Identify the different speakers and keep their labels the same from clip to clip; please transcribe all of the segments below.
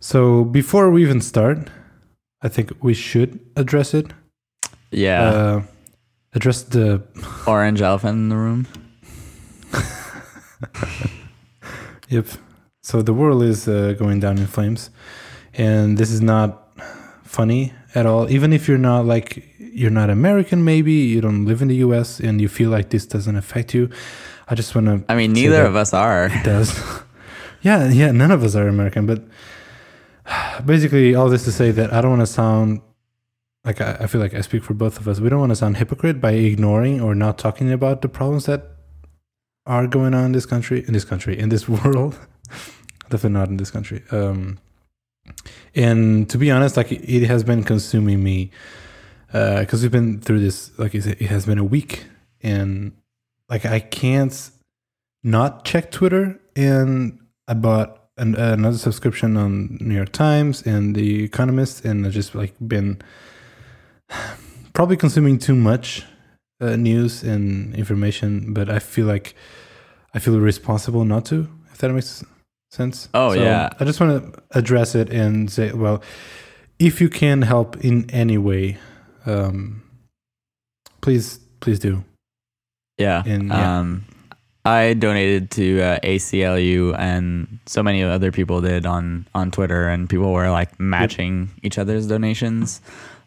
Speaker 1: So before we even start, I think we should address it.
Speaker 2: Yeah.
Speaker 1: Uh, address the
Speaker 2: Orange elephant in the room.
Speaker 1: Yep. So the world is uh, going down in flames, and this is not funny at all. Even if you're not like you're not American, maybe you don't live in the U.S. and you feel like this doesn't affect you. I just want to.
Speaker 2: I mean, neither of us are.
Speaker 1: It does. yeah, yeah. None of us are American, but basically, all this to say that I don't want to sound like I, I feel like I speak for both of us. We don't want to sound hypocrite by ignoring or not talking about the problems that are going on in this country, in this country, in this world. Definitely not in this country. Um, and to be honest, like it, has been consuming me because we've been through this. Like it, it has been a week, and like I can't not check Twitter. And I bought an, another subscription on New York Times and The Economist, and I've just like been probably consuming too much uh, news and information. But I feel like I feel responsible not to. If that makes sense.
Speaker 2: Oh, yeah.
Speaker 1: I just want to address it and say, well, if you can help in any way, um, please, please do.
Speaker 2: Yeah.
Speaker 1: And, yeah.
Speaker 2: Um, I donated to uh, ACLU, and so many other people did on on Twitter, and people were like matching each other's donations,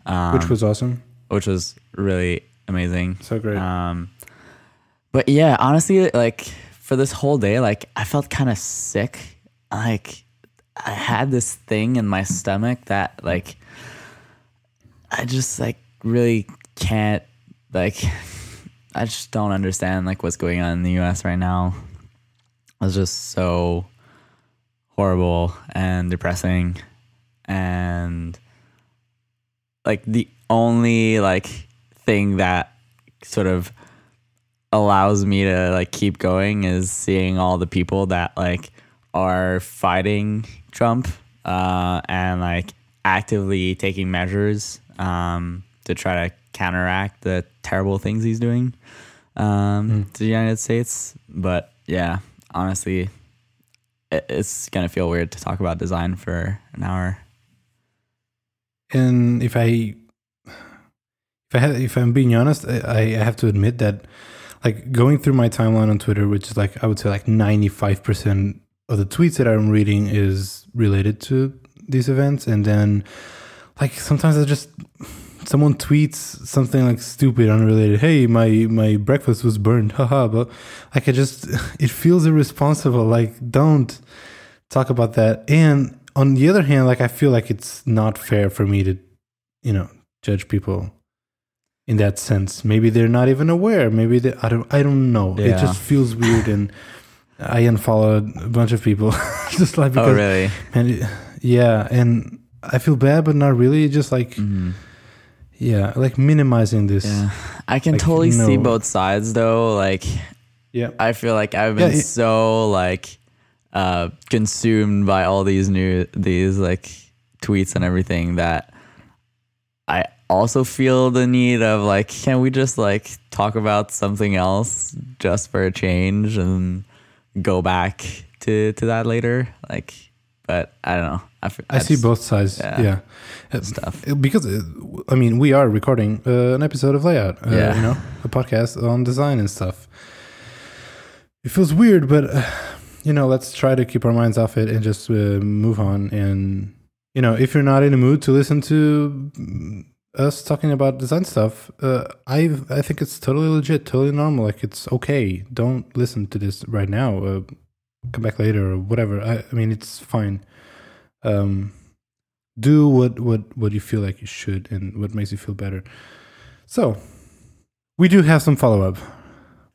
Speaker 2: um,
Speaker 1: Which was awesome.
Speaker 2: which was really amazing.
Speaker 1: So great.
Speaker 2: Um, but yeah, honestly, like for this whole day, like I felt kind of sick. Like I had this thing in my stomach that like I just like really can't like I just don't understand like what's going on in the US right now. It's just so horrible and depressing and like the only like thing that sort of allows me to like keep going is seeing all the people that like are fighting Trump uh, and like actively taking measures um, to try to counteract the terrible things he's doing um, to the United States. But yeah, honestly, it, it's gonna feel weird to talk about design for an hour.
Speaker 1: and if I, if I have, if I'm being honest, I, I have to admit that, like going through my timeline on Twitter, which is like I would say like 95 percent of the tweets that I'm reading is related to these events, and then like sometimes I just someone tweets something like stupid, unrelated. Hey, my my breakfast was burned, haha. But like I just, it feels irresponsible. Like don't talk about that. And on the other hand, like I feel like it's not fair for me to, you know, judge people in that sense. Maybe they're not even aware. Maybe they, I don't. I don't know. It just feels weird, and I unfollowed a bunch of people just like because
Speaker 2: oh really?
Speaker 1: it- yeah, and I feel bad, but not really. Just like
Speaker 2: Mhm.
Speaker 1: Yeah, like minimizing this.
Speaker 2: Yeah, I can
Speaker 1: Like,
Speaker 2: totally see both sides though. Like,
Speaker 1: Yeah.
Speaker 2: I feel like I've
Speaker 1: Yeah,
Speaker 2: been
Speaker 1: it-
Speaker 2: so like uh, consumed by all these new these like tweets and everything that I also feel the need of like, can we just like talk about something else just for a change and go back to to that later? Like, but I don't know. I, f-
Speaker 1: I see
Speaker 2: just-
Speaker 1: both sides.
Speaker 2: yeah.
Speaker 1: Yeah. Uh,
Speaker 2: stuff.
Speaker 1: Because uh, I mean, we are recording uh, an episode of Layout. Uh,
Speaker 2: Yeah.
Speaker 1: You know, a podcast on design and stuff. It feels weird, but uh, you know, let's try to keep our minds off it and just uh, move on. And you know, if you're not in the mood to listen to mm, us talking about design stuff, uh, I I think it's totally legit, totally normal. Like it's okay. Don't listen to this right now. Uh, come back later or whatever. I, I mean, it's fine. Um, do what what what you feel like you should and what makes you feel better. So, we do have some follow up,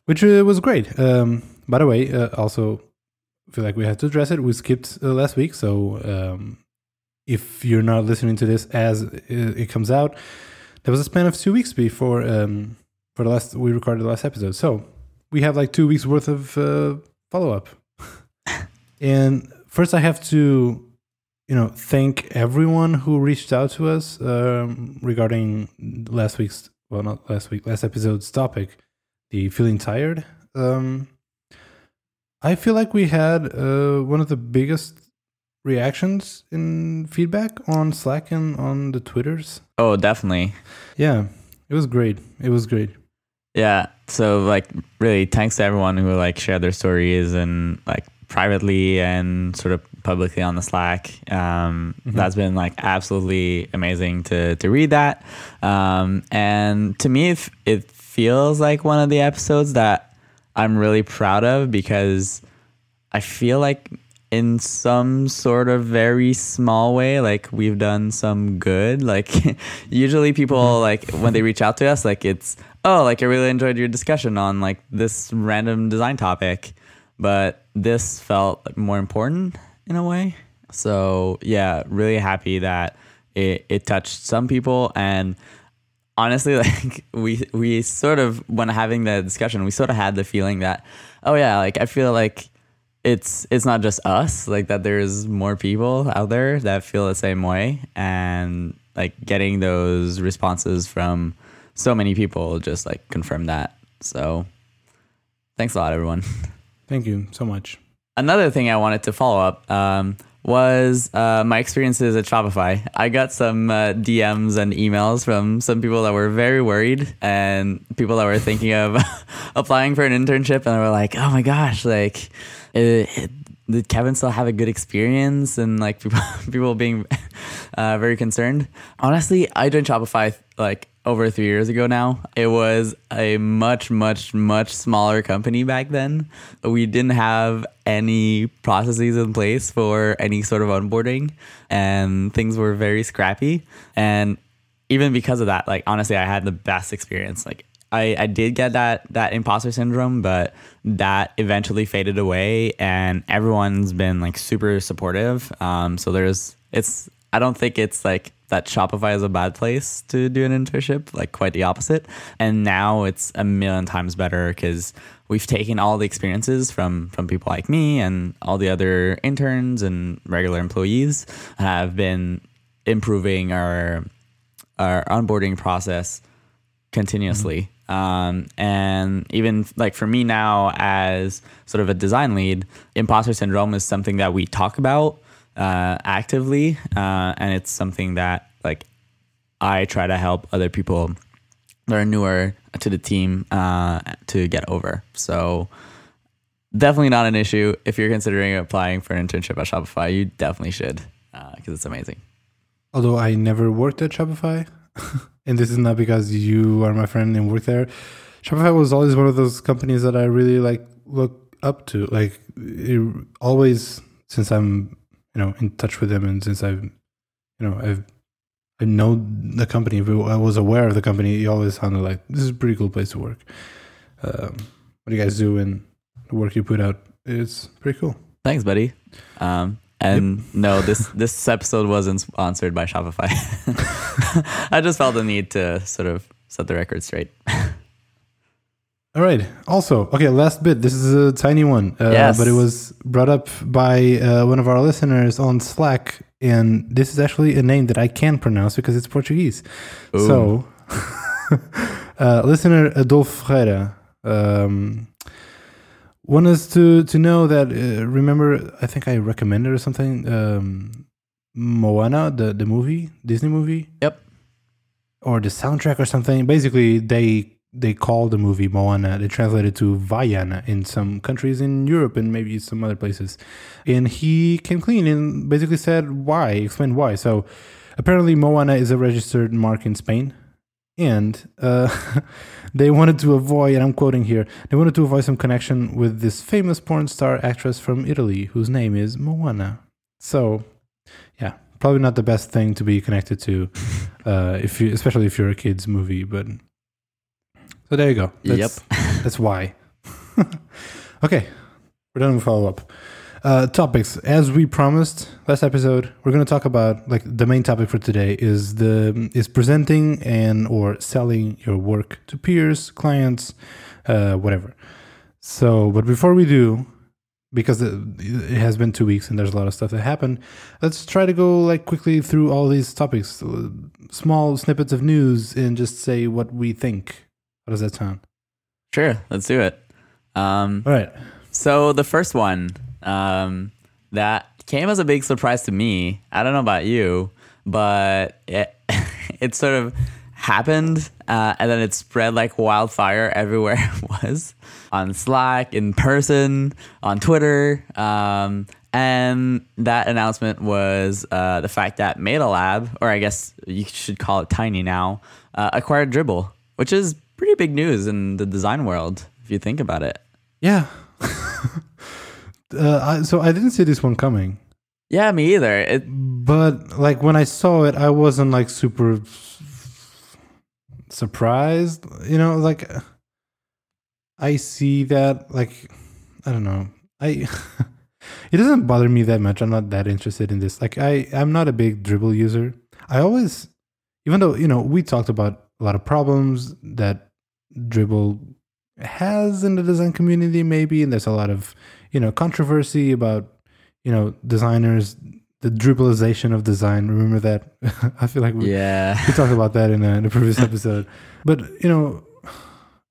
Speaker 1: which uh, was great. Um, by the way, uh, also feel like we have to address it. We skipped uh, last week, so um, if you're not listening to this as it, it comes out, there was a span of two weeks before um, for the last we recorded the last episode. So we have like two weeks worth of uh, follow up. and first, I have to you know thank everyone who reached out to us um, regarding last week's well not last week last episode's topic the feeling tired um, i feel like we had uh, one of the biggest reactions in feedback on Slack and on the Twitters.
Speaker 2: Oh, definitely.
Speaker 1: Yeah, it was great. It was great.
Speaker 2: Yeah. So like really thanks to everyone who like shared their stories and like privately and sort of publicly on the Slack. Um, That's been like absolutely amazing to to read that. Um, and to me, it, it feels like one of the episodes that I'm really proud of because I feel like in some sort of very small way like we've done some good like usually people like when they reach out to us like it's oh like i really enjoyed your discussion on like this random design topic but this felt more important in a way. So yeah really happy that it, it touched some people. And honestly like we we sort of when having the discussion we sort of had the feeling that oh yeah like i feel like it's it's not just us like that there's more people out there that feel the same way. And like getting those responses from so many people just like confirm that. So thanks a lot everyone.
Speaker 1: Thank you so much.
Speaker 2: Another thing I wanted to follow up um, was uh, my experiences at Shopify. I got some uh, DMs and emails from some people that were very worried and people that were thinking of applying for an internship, and they were like, "Oh my gosh, like." It, it, did Kevin still have a good experience and like people people being uh, very concerned? Honestly, I joined Shopify like over three years ago now. It was a much, much, much smaller company back then. We didn't have any processes in place for any sort of onboarding, and things were very scrappy. And even because of that, like honestly, I had the best experience. Like I, I did get that that imposter syndrome, but that eventually faded away, and everyone's been like super supportive. Um, so there's it's I don't think it's like that Shopify is a bad place to do an internship, like quite the opposite. And now it's a million times better because we've taken all the experiences from from people like me and all the other interns and regular employees have been improving our our onboarding process continuously. Um, and even like for me now, as sort of a design lead, imposter syndrome is something that we talk about uh, actively, uh, and it's something that like I try to help other people that are newer to the team uh, to get over. So definitely not an issue. If you're considering applying for an internship at Shopify, you definitely should because it's amazing.
Speaker 1: Although I never worked at Shopify, and this is not because you are my friend and work there. Shopify was always one of those companies that I really like look up to. Like it, always since I'm you know in touch with them and since I've you know I've I know the company. If I was aware of the company, it always sounded like this is a pretty cool place to work. Um, what you guys do and the work you put out, is pretty cool.
Speaker 2: Thanks, buddy. Um, and no, this this episode wasn't sponsored by Shopify. I just felt the need to sort of set the record straight.
Speaker 1: All right. Also, okay, last bit. This is a tiny one, uh,
Speaker 2: Yes.
Speaker 1: but it was brought up by uh, one of our listeners on Slack, and this is actually a name that I can pronounce because it's Portuguese.
Speaker 2: Ooh.
Speaker 1: So, uh, listener Adolfo Ferreira um, want us to to know that. Uh, remember, I think I recommended or something. Um, Moana, the the movie, Disney movie
Speaker 2: Yep.
Speaker 1: or the soundtrack or something. Basically, they they call the movie Moana. They translated to Vaiana in some countries in Europe and maybe some other places. And he came clean and basically said why, explained why. So apparently, Moana is a registered mark in Spain. And uh, they wanted to avoid, and I'm quoting here, they wanted to avoid some connection with this famous porn star actress from Italy whose name is Moana. So, yeah, probably not the best thing to be connected to, uh, if you, especially if you're a kids movie. But so there you go. That's, that's why. okay, we're done with follow up. Uh, topics as we promised last episode we're going to talk about like the main topic for today is the is presenting and or selling your work to peers clients uh, whatever so but before we do because it, it has been two weeks and there's a lot of stuff that happened let's try to go like quickly through all these topics small snippets of news and just say what we think how does that sound
Speaker 2: Sure, let's do it. Um,
Speaker 1: all right
Speaker 2: so the first one um, that came as a big surprise to me. I don't know about you, but it it sort of happened uh, and then it spread like wildfire everywhere it was on Slack, in person, on Twitter. Um, and that announcement was uh, the fact that MetaLab, or I guess you should call it Tiny now, uh, acquired Dribbble, which is pretty big news in the design world if you think about it.
Speaker 1: Yeah. uh, I, so I didn't see this one coming.
Speaker 2: Yeah, me either. It,
Speaker 1: but like when I saw it, I wasn't like super surprised. You know, like I see that. Like I don't know. I it doesn't bother me that much. I'm not that interested in this. Like I I'm not a big Dribbble user. I always, even though you know we talked about a lot of problems that Dribbble has in the design community, maybe, and there's a lot of you know controversy about you know designers the dribbleization of design. Remember that? I feel like we,
Speaker 2: yeah.
Speaker 1: we talked about that in a, in a previous episode. But you know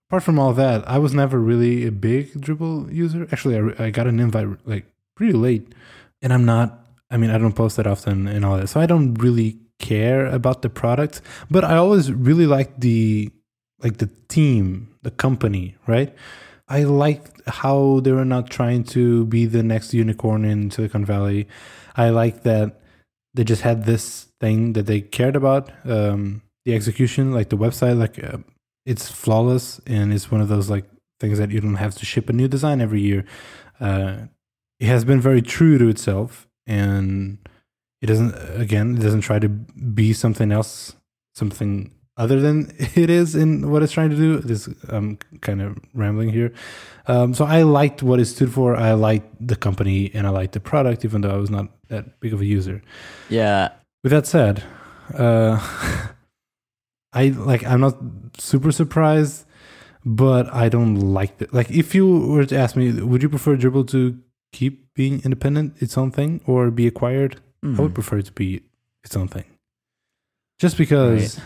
Speaker 1: apart from all that i was never really a big Dribbble user. Actually I, I got an invite like pretty late and i'm not i mean i don't post that often and all that so i don't really care about the product. But i always really like the like the team the company right I like how they were not trying to be the next unicorn in Silicon Valley. I like that they just had this thing that they cared about. Um, the execution, like the website, like uh, it's flawless and it's one of those like things that you don't have to ship a new design every year. Uh, it has been very true to itself and it doesn't again it doesn't try to be something else something other than it is in what it's trying to do. This I'm kind of rambling here. Um, so I liked what it stood for. I liked the company and I liked the product, even though I was not that big of a user.
Speaker 2: Yeah.
Speaker 1: With that said, uh, I like I'm not super surprised, but I don't like it. Like if you were to ask me, would you prefer Dribbble to keep being independent, its own thing, or be acquired? Mm-hmm. I would prefer it to be its own thing. Just because. Right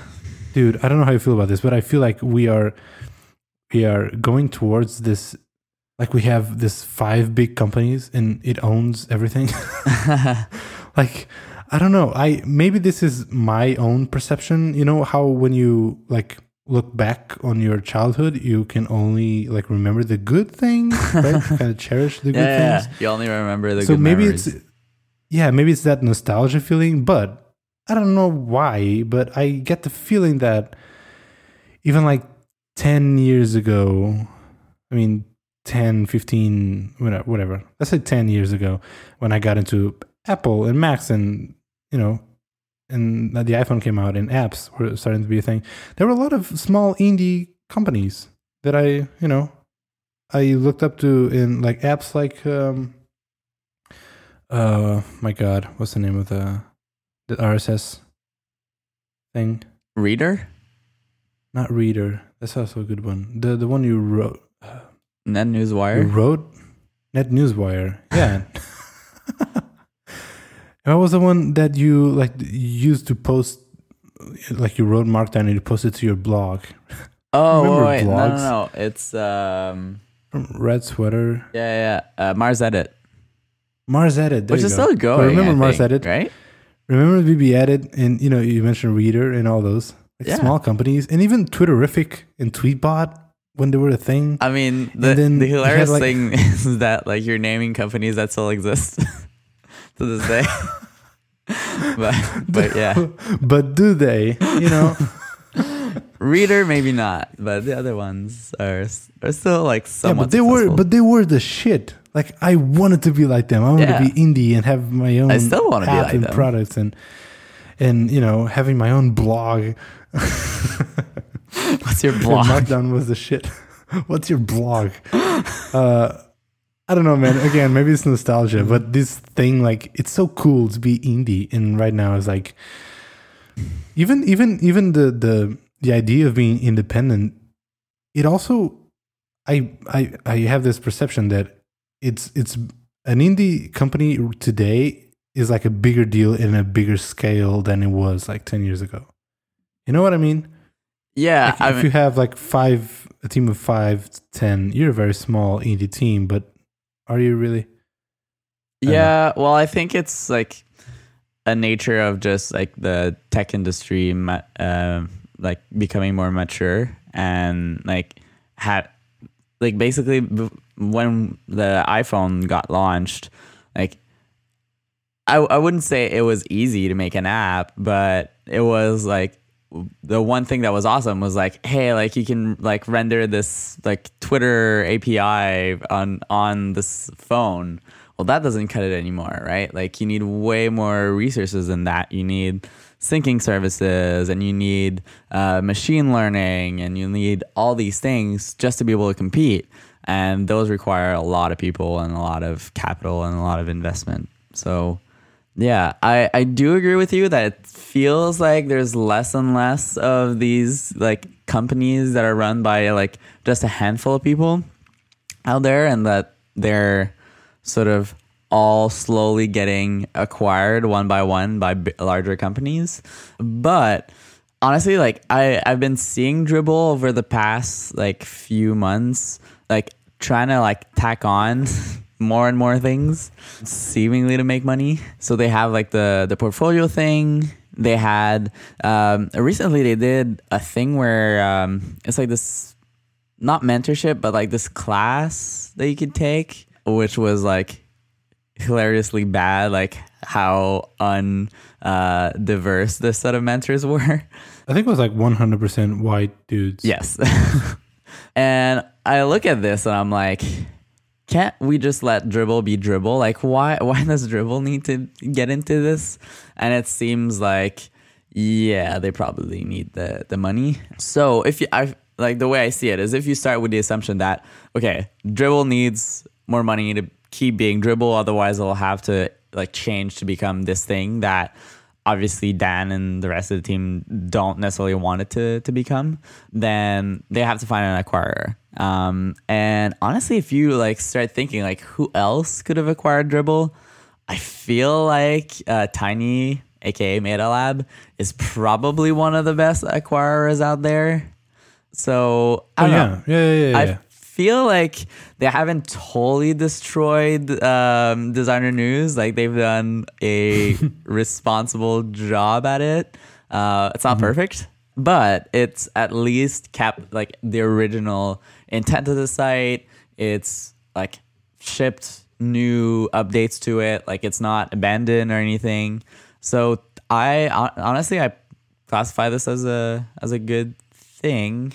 Speaker 1: dude, I don't know how you feel about this, but I feel like we are we are going towards this like we have this five big companies and it owns everything. like I don't know. I maybe this is my own perception. You know how when you like look back on your childhood, you can only like remember the good things, right? kind of cherish the good yeah, things.
Speaker 2: Yeah. You only remember the good
Speaker 1: so maybe
Speaker 2: memories.
Speaker 1: it's yeah, maybe it's that nostalgia feeling, but I don't know why, but I get the feeling that even like 10 years ago, I mean, 10, 15, whatever, let's say 10 years ago, when I got into Apple and Macs and, you know, and the iPhone came out and apps were starting to be a thing, there were a lot of small indie companies that I, you know, I looked up to in like apps like, um, uh, my God, what's the name of the the RSS thing?
Speaker 2: Reader?
Speaker 1: Not reader. That's also a good one. The the one you wrote. Uh,
Speaker 2: NetNewsWire.
Speaker 1: You wrote NetNewsWire. Yeah. what was the one that you like used to post? Like you wrote Markdown and you posted to your blog.
Speaker 2: Oh wait, no, no, no. It's um.
Speaker 1: Red sweater.
Speaker 2: Yeah, yeah. Uh, MarsEdit.
Speaker 1: Mars Edit,
Speaker 2: which is go. still going.
Speaker 1: I remember I Mars think, Edit,
Speaker 2: right?
Speaker 1: Remember BBEdit and you know you mentioned Reader and all those like yeah. small companies and even Twitterrific and Tweetbot when they were a thing.
Speaker 2: I mean, the, the hilarious like, thing is that like you're naming companies that still exist to this day. but but yeah.
Speaker 1: But do they? You know.
Speaker 2: Reader maybe not, but the other ones are are still like somewhat. Yeah,
Speaker 1: but they
Speaker 2: successful.
Speaker 1: were but they were the shit. Like I wanted to be like them. I wanted yeah. to be indie and have my own.
Speaker 2: I still want to be like
Speaker 1: and
Speaker 2: them.
Speaker 1: products and and you know having my own blog.
Speaker 2: What's your blog?
Speaker 1: Markdown was the shit. What's your blog? Uh, I don't know, man. Again, maybe it's nostalgia, but this thing, like, it's so cool to be indie. And right now, it's like, even, even, even the the the idea of being independent, it also, I, I, I have this perception that it's it's an indie company today is like a bigger deal in a bigger scale than it was like 10 years ago. You know what I mean?
Speaker 2: Yeah.
Speaker 1: Like if mean, you have like five, a team of five, ten, you're a very small indie team, but are you really?
Speaker 2: Yeah, well, I think it's like a nature of just like the tech industry, uh, like becoming more mature and like had like basically when the iPhone got launched, like I I wouldn't say it was easy to make an app, but it was like the one thing that was awesome was like, hey, like you can like render this like Twitter API on on this phone. Well, that doesn't cut it anymore, right? Like you need way more resources than that. You need syncing services and you need uh, machine learning and you need all these things just to be able to compete. And those require a lot of people and a lot of capital and a lot of investment. So yeah, I, I do agree with you that it feels like there's less and less of these like companies that are run by like just a handful of people out there and that they're sort of all slowly getting acquired one by one by b- larger companies. But honestly, like I I've been seeing Dribbble over the past like few months, like trying to like tack on more and more things seemingly to make money. So they have like the the portfolio thing. They had um, recently they did a thing where um, it's like this not mentorship but like this class that you could take which was like hilariously bad like how un uh, diverse this set of mentors were
Speaker 1: I think it was like 100% white dudes.
Speaker 2: Yes. and I look at this and I'm like, can't we just let Dribbble be Dribbble? Like, why why does Dribbble need to get into this? And it seems like, yeah, they probably need the the money. So if you, I like the way I see it is, if you start with the assumption that okay, Dribbble needs more money to keep being Dribbble. otherwise it'll have to like change to become this thing that obviously Dan and the rest of the team don't necessarily want it to to become, then they have to find an acquirer. Um, and honestly, if you like start thinking like who else could have acquired Dribbble, I feel like uh, Tiny, aka MetaLab, is probably one of the best acquirers out there. So I
Speaker 1: Oh,
Speaker 2: don't
Speaker 1: yeah.
Speaker 2: know.
Speaker 1: yeah. Yeah, yeah, yeah.
Speaker 2: Feel like they haven't totally destroyed um, designer news. Like they've done a responsible job at it. Uh, it's not
Speaker 1: Mm-hmm.
Speaker 2: perfect, but it's at least kept like the original intent of the site. It's like shipped new updates to it. Like it's not abandoned or anything. So I honestly I classify this as a as a good thing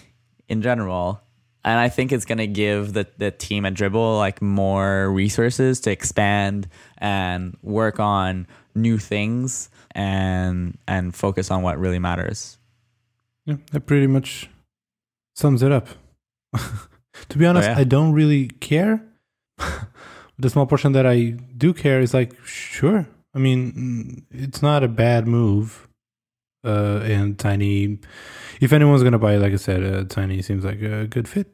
Speaker 2: in general. And I think it's gonna give the, the team at Dribbble like more resources to expand and work on new things and and focus on what really matters.
Speaker 1: Yeah, that pretty much sums it up. to be honest, oh,
Speaker 2: yeah?
Speaker 1: I don't really care. the small portion that I do care is like, sure. I mean, it's not a bad move. Uh, and Tiny, if anyone's gonna buy, it, like I said, uh, Tiny seems like a good fit.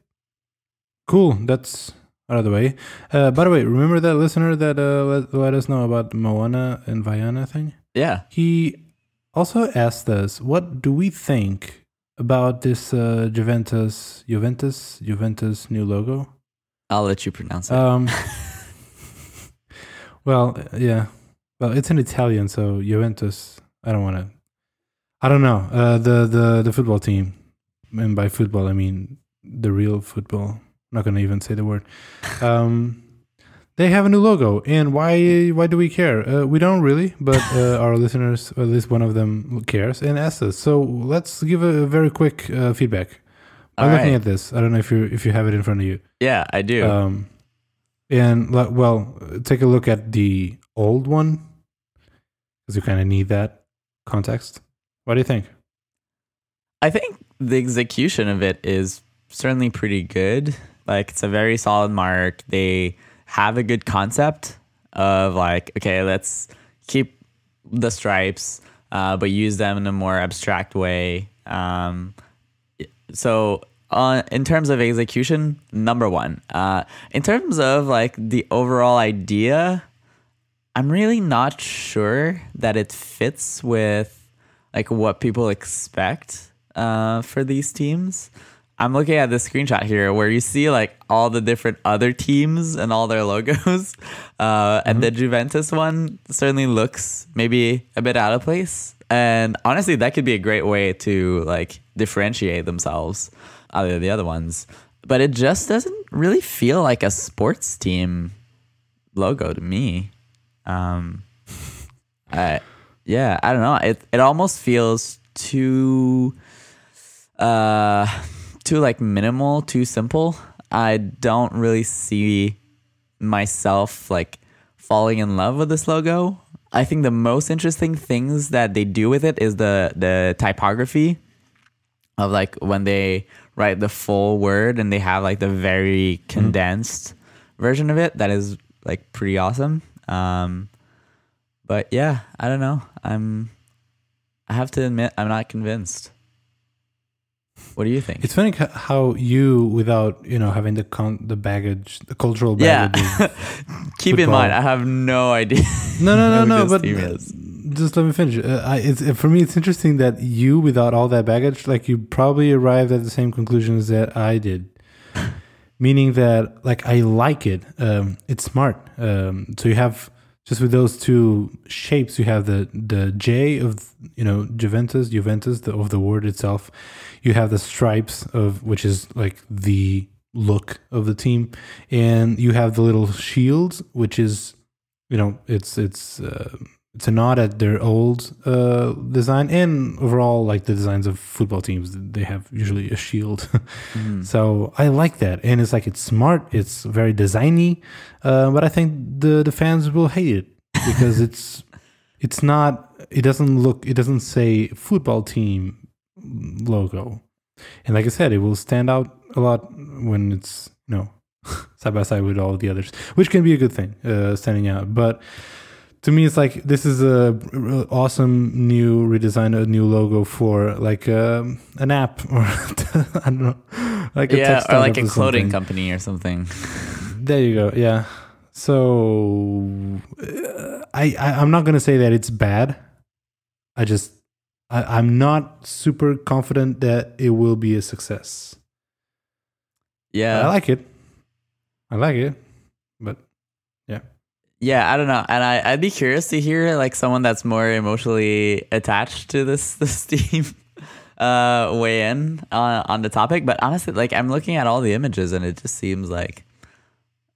Speaker 1: Cool. That's out of the way. Uh, by the way, remember that listener that uh, let, let us know about Moana and Vaiana thing?
Speaker 2: Yeah.
Speaker 1: He also asked us, what do we think about this uh, Juventus, Juventus, Juventus new logo?
Speaker 2: I'll let you pronounce it.
Speaker 1: Um, well, yeah. Well, it's in Italian, so Juventus. I don't want to. I don't know. Uh, the the the football team, and by football I mean the real football. I'm not gonna even say the word. Um, they have a new logo, and why why do we care? Uh, we don't really, but uh, our listeners, at least one of them, cares and asks us. So let's give a, very quick uh, feedback. I'm looking at this. I don't know if you if you have it in front of you.
Speaker 2: yeah, I do.
Speaker 1: Um, and well, take a look at the old one because you kind of need that context. What do you think?
Speaker 2: I think the execution of it is certainly pretty good. Like it's a very solid mark. They have a good concept of like, okay, let's keep the stripes, uh, but use them in a more abstract way. Um, so uh, in terms of execution, number one. Uh, in terms of like the overall idea, I'm really not sure that it fits with like what people expect uh, for these teams. I'm looking at this screenshot here where you see like all the different other teams and all their logos. Uh, and the Juventus one certainly looks maybe a bit out of place. And honestly, that could be a great way to like differentiate themselves out of the other ones. But it just doesn't really feel like a sports team logo to me. Um, I, yeah, I don't know. It it almost feels too uh too like minimal, too simple. I don't really see myself like falling in love with this logo. I think the most interesting things that they do with it is the the typography of like when they write the full word and they have like the very condensed version of it that is like pretty awesome. Um, but yeah, I don't know. I'm I have to admit I'm not convinced. What do you think?
Speaker 1: It's funny how you, without you know having the con- the baggage, the cultural baggage. yeah.
Speaker 2: Keep in mind, I have no idea.
Speaker 1: no, no, no, no. But just let me finish. Uh, I, it's for me. It's interesting that you, without all that baggage, like you probably arrived at the same conclusions that I did. Meaning that, like, I like it. Um, it's smart. Um, so you have just with those two shapes, you have the the J of you know Juventus, Juventus the, of the word itself. You have the stripes of which is like the look of the team, and you have the little shields, which is you know it's it's uh, it's a nod at their old uh, design and overall like the designs of football teams they have usually a shield.
Speaker 2: Mm-hmm.
Speaker 1: so i like that. And it's like it's smart it's very designy uh, but i think the the fans will hate it because it's it's not it doesn't look it doesn't say football team logo. And like i said it will stand out a lot when it's you know side by side with all the others which can be a good thing uh, standing out. But to me it's like this is a awesome new redesign a new logo for like um, an app or i don't know like a
Speaker 2: yeah, or like a clothing
Speaker 1: something.
Speaker 2: company or something.
Speaker 1: there you go yeah. So uh, I, I i'm not gonna say that it's bad. I just I, i'm not super confident that it will be a success.
Speaker 2: Yeah,
Speaker 1: i like it. I like it. but
Speaker 2: yeah, I don't know, and I I'd be curious to hear like someone that's more emotionally attached to this this team uh weigh in on on the topic. But honestly, like I'm looking at all the images and it just seems like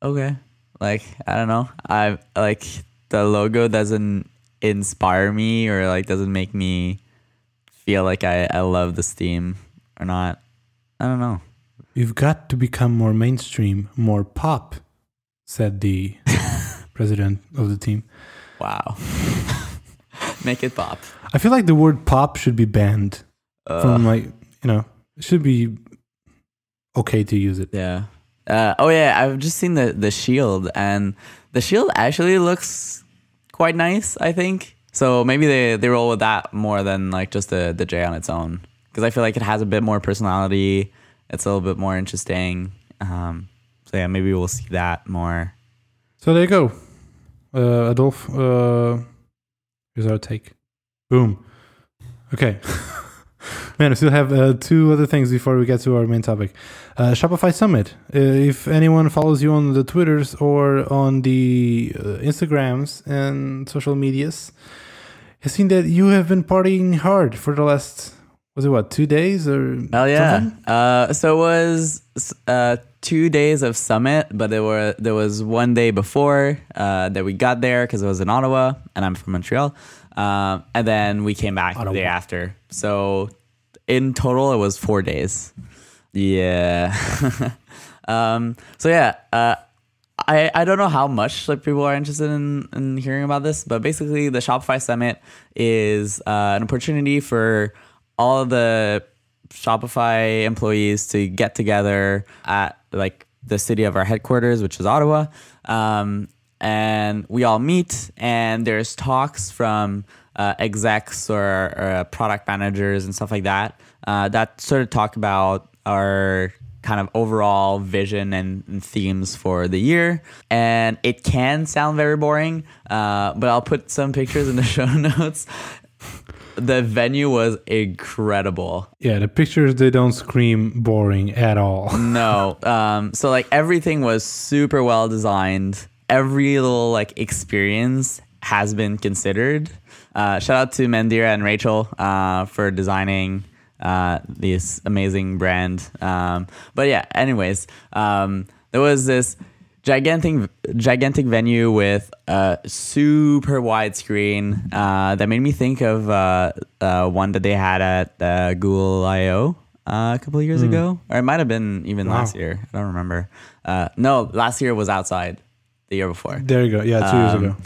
Speaker 2: okay, like I don't know, I like the logo doesn't inspire me or like doesn't make me feel like I I love this team or not. I don't know.
Speaker 1: You've got to become more mainstream, more pop, said the president of the team.
Speaker 2: Wow, make it pop.
Speaker 1: I feel like the word pop should be banned
Speaker 2: Uh,
Speaker 1: from like, you know, it should be okay to use it.
Speaker 2: Yeah. Uh, oh yeah, I've just seen the the shield, and the shield actually looks quite nice. I think so. Maybe they they roll with that more than like just the the J on its own, because I feel like it has a bit more personality. It's a little bit more interesting. Um, so yeah, maybe we'll see that more.
Speaker 1: So there you go. Uh, Adolf, uh, here's our take. Boom. Okay. Man, we still have uh, two other things before we get to our main topic. Uh, Shopify Summit. Uh, if anyone follows you on the Twitters or on the uh, Instagrams and social medias, has seen that you have been partying hard for the last, was it what, two days or
Speaker 2: Oh yeah. Uh, so it was uh, two days of summit, but there were there was one day before uh, that we got there because it was in Ottawa, and I'm from Montreal. Um, and then we came back the day after. So in total, it was four days. Yeah. um, so yeah. Uh, I, I don't know how much like people are interested in, in hearing about this, but basically the Shopify Summit is uh, an opportunity for all of the Shopify employees to get together at like the city of our headquarters, which is Ottawa. Um, and we all meet, and there's talks from uh, execs or, or uh, product managers and stuff like that uh, that sort of talk about our kind of overall vision and, and themes for the year. And it can sound very boring, uh, but I'll put some pictures in the show notes. The venue was incredible.
Speaker 1: Yeah, the pictures they don't scream boring at all.
Speaker 2: No. Um, so like everything was super well designed. Every little like experience has been considered. Uh, shout out to Mandira and Rachel uh, for designing uh, this amazing brand. Um, but yeah, anyways, um, there was this gigantic gigantic venue with a super wide screen uh, that made me think of uh, uh, one that they had at uh, Google I/O uh, a couple of years ago, or it might have been even
Speaker 1: Wow.
Speaker 2: last year. I don't remember. Uh, no, last year was outside. The year before
Speaker 1: There you go. Yeah, two years
Speaker 2: Um,
Speaker 1: ago.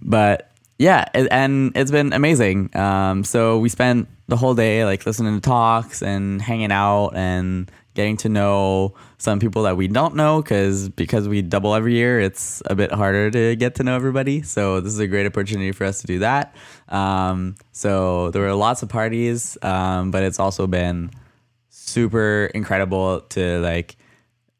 Speaker 2: but yeah, it, and it's been amazing. Um, so we spent the whole day like listening to talks and hanging out and getting to know some people that we don't know because because we double every year, it's a bit harder to get to know everybody. So this is a great opportunity for us to do that. Um, so there were lots of parties, um, but it's also been super incredible to like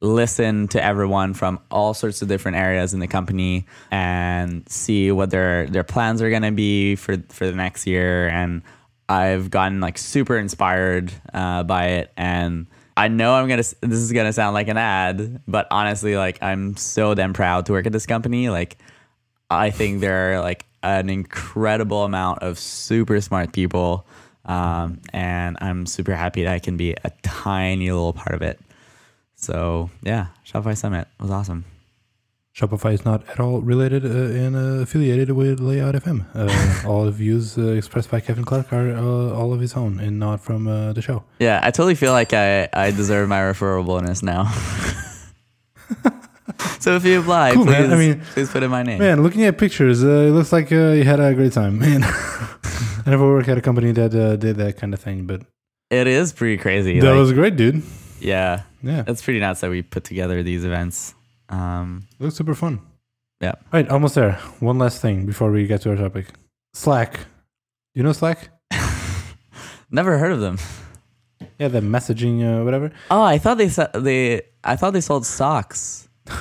Speaker 2: listen to everyone from all sorts of different areas in the company and see what their their plans are going to be for for the next year and I've gotten like super inspired uh, by it and I know I'm gonna. This is gonna sound like an ad, but honestly, like I'm so damn proud to work at this company. Like, I think there are like an incredible amount of super smart people, um, and I'm super happy that I can be a tiny little part of it. So yeah, Shopify Summit was awesome.
Speaker 1: Shopify is not at all related uh, and uh, affiliated with Layout FM. Uh, all the views uh, expressed by Kevin Clark are uh, all of his own and not from uh, the show.
Speaker 2: Yeah, I totally feel like I, I deserve my referral bonus now. so if you apply,
Speaker 1: Cool,
Speaker 2: please.
Speaker 1: I mean-
Speaker 2: please put in my name.
Speaker 1: Man, looking at pictures, uh, it looks like uh, you had a great time. Man, I never worked at a company that uh, did that kind of thing, but
Speaker 2: It is pretty crazy.
Speaker 1: that
Speaker 2: like,
Speaker 1: was great, dude.
Speaker 2: yeah,
Speaker 1: Yeah,
Speaker 2: it's pretty nuts that we put together these events. Um,
Speaker 1: looks super fun.
Speaker 2: Yeah.
Speaker 1: All right, almost there. One last thing before we get to our topic. Slack. You know Slack?
Speaker 2: never heard of them.
Speaker 1: Yeah, the messaging, uh, whatever.
Speaker 2: Oh, I thought they sa- they I thought they sold socks.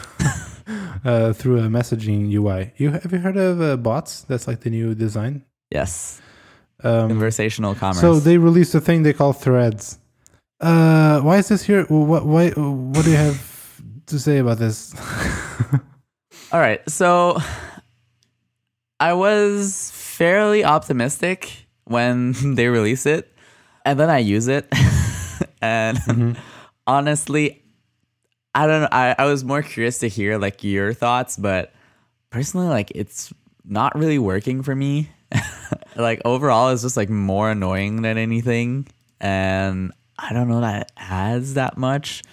Speaker 1: Uh, through a messaging UI. You have you heard of uh, bots? That's like the new design.
Speaker 2: Yes,
Speaker 1: Um,
Speaker 2: conversational commerce.
Speaker 1: So they released a thing they call Threads. Uh, why is this here? What why? What do you have to say about this?
Speaker 2: All right, so I was fairly optimistic when they release it, and then I use it, and
Speaker 1: Mm-hmm.
Speaker 2: honestly, I don't know. I, I was more curious to hear like your thoughts, but personally, like it's not really working for me. like overall, it's just like more annoying than anything, and I don't know that it adds that much.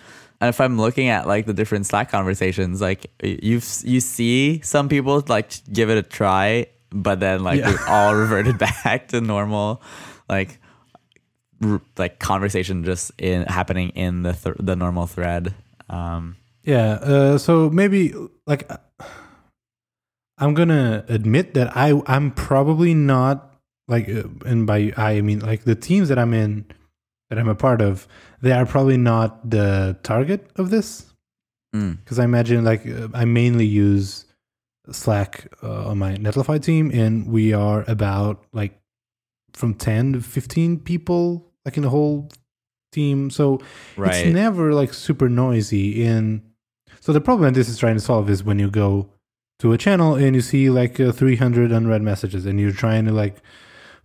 Speaker 2: And if I'm looking at like the different Slack conversations, like you you see some people like give it a try, but then like
Speaker 1: Yeah.
Speaker 2: we've all reverted back to normal, like r- like conversation just in happening in the th- the normal thread. Um,
Speaker 1: yeah. Uh, so maybe like uh, I'm gonna admit that I I'm probably not like, uh, and by I I mean like the teams that I'm in, that I'm a part of, they are probably not the target of this.
Speaker 2: mm,
Speaker 1: because I imagine like uh, I mainly use Slack uh, on my Netlify team, and we are about like from ten to fifteen people, like in the whole team. So
Speaker 2: right.
Speaker 1: it's never like super noisy. And so the problem that this is trying to solve is when you go to a channel and you see like uh, 300 unread messages, and you're trying to like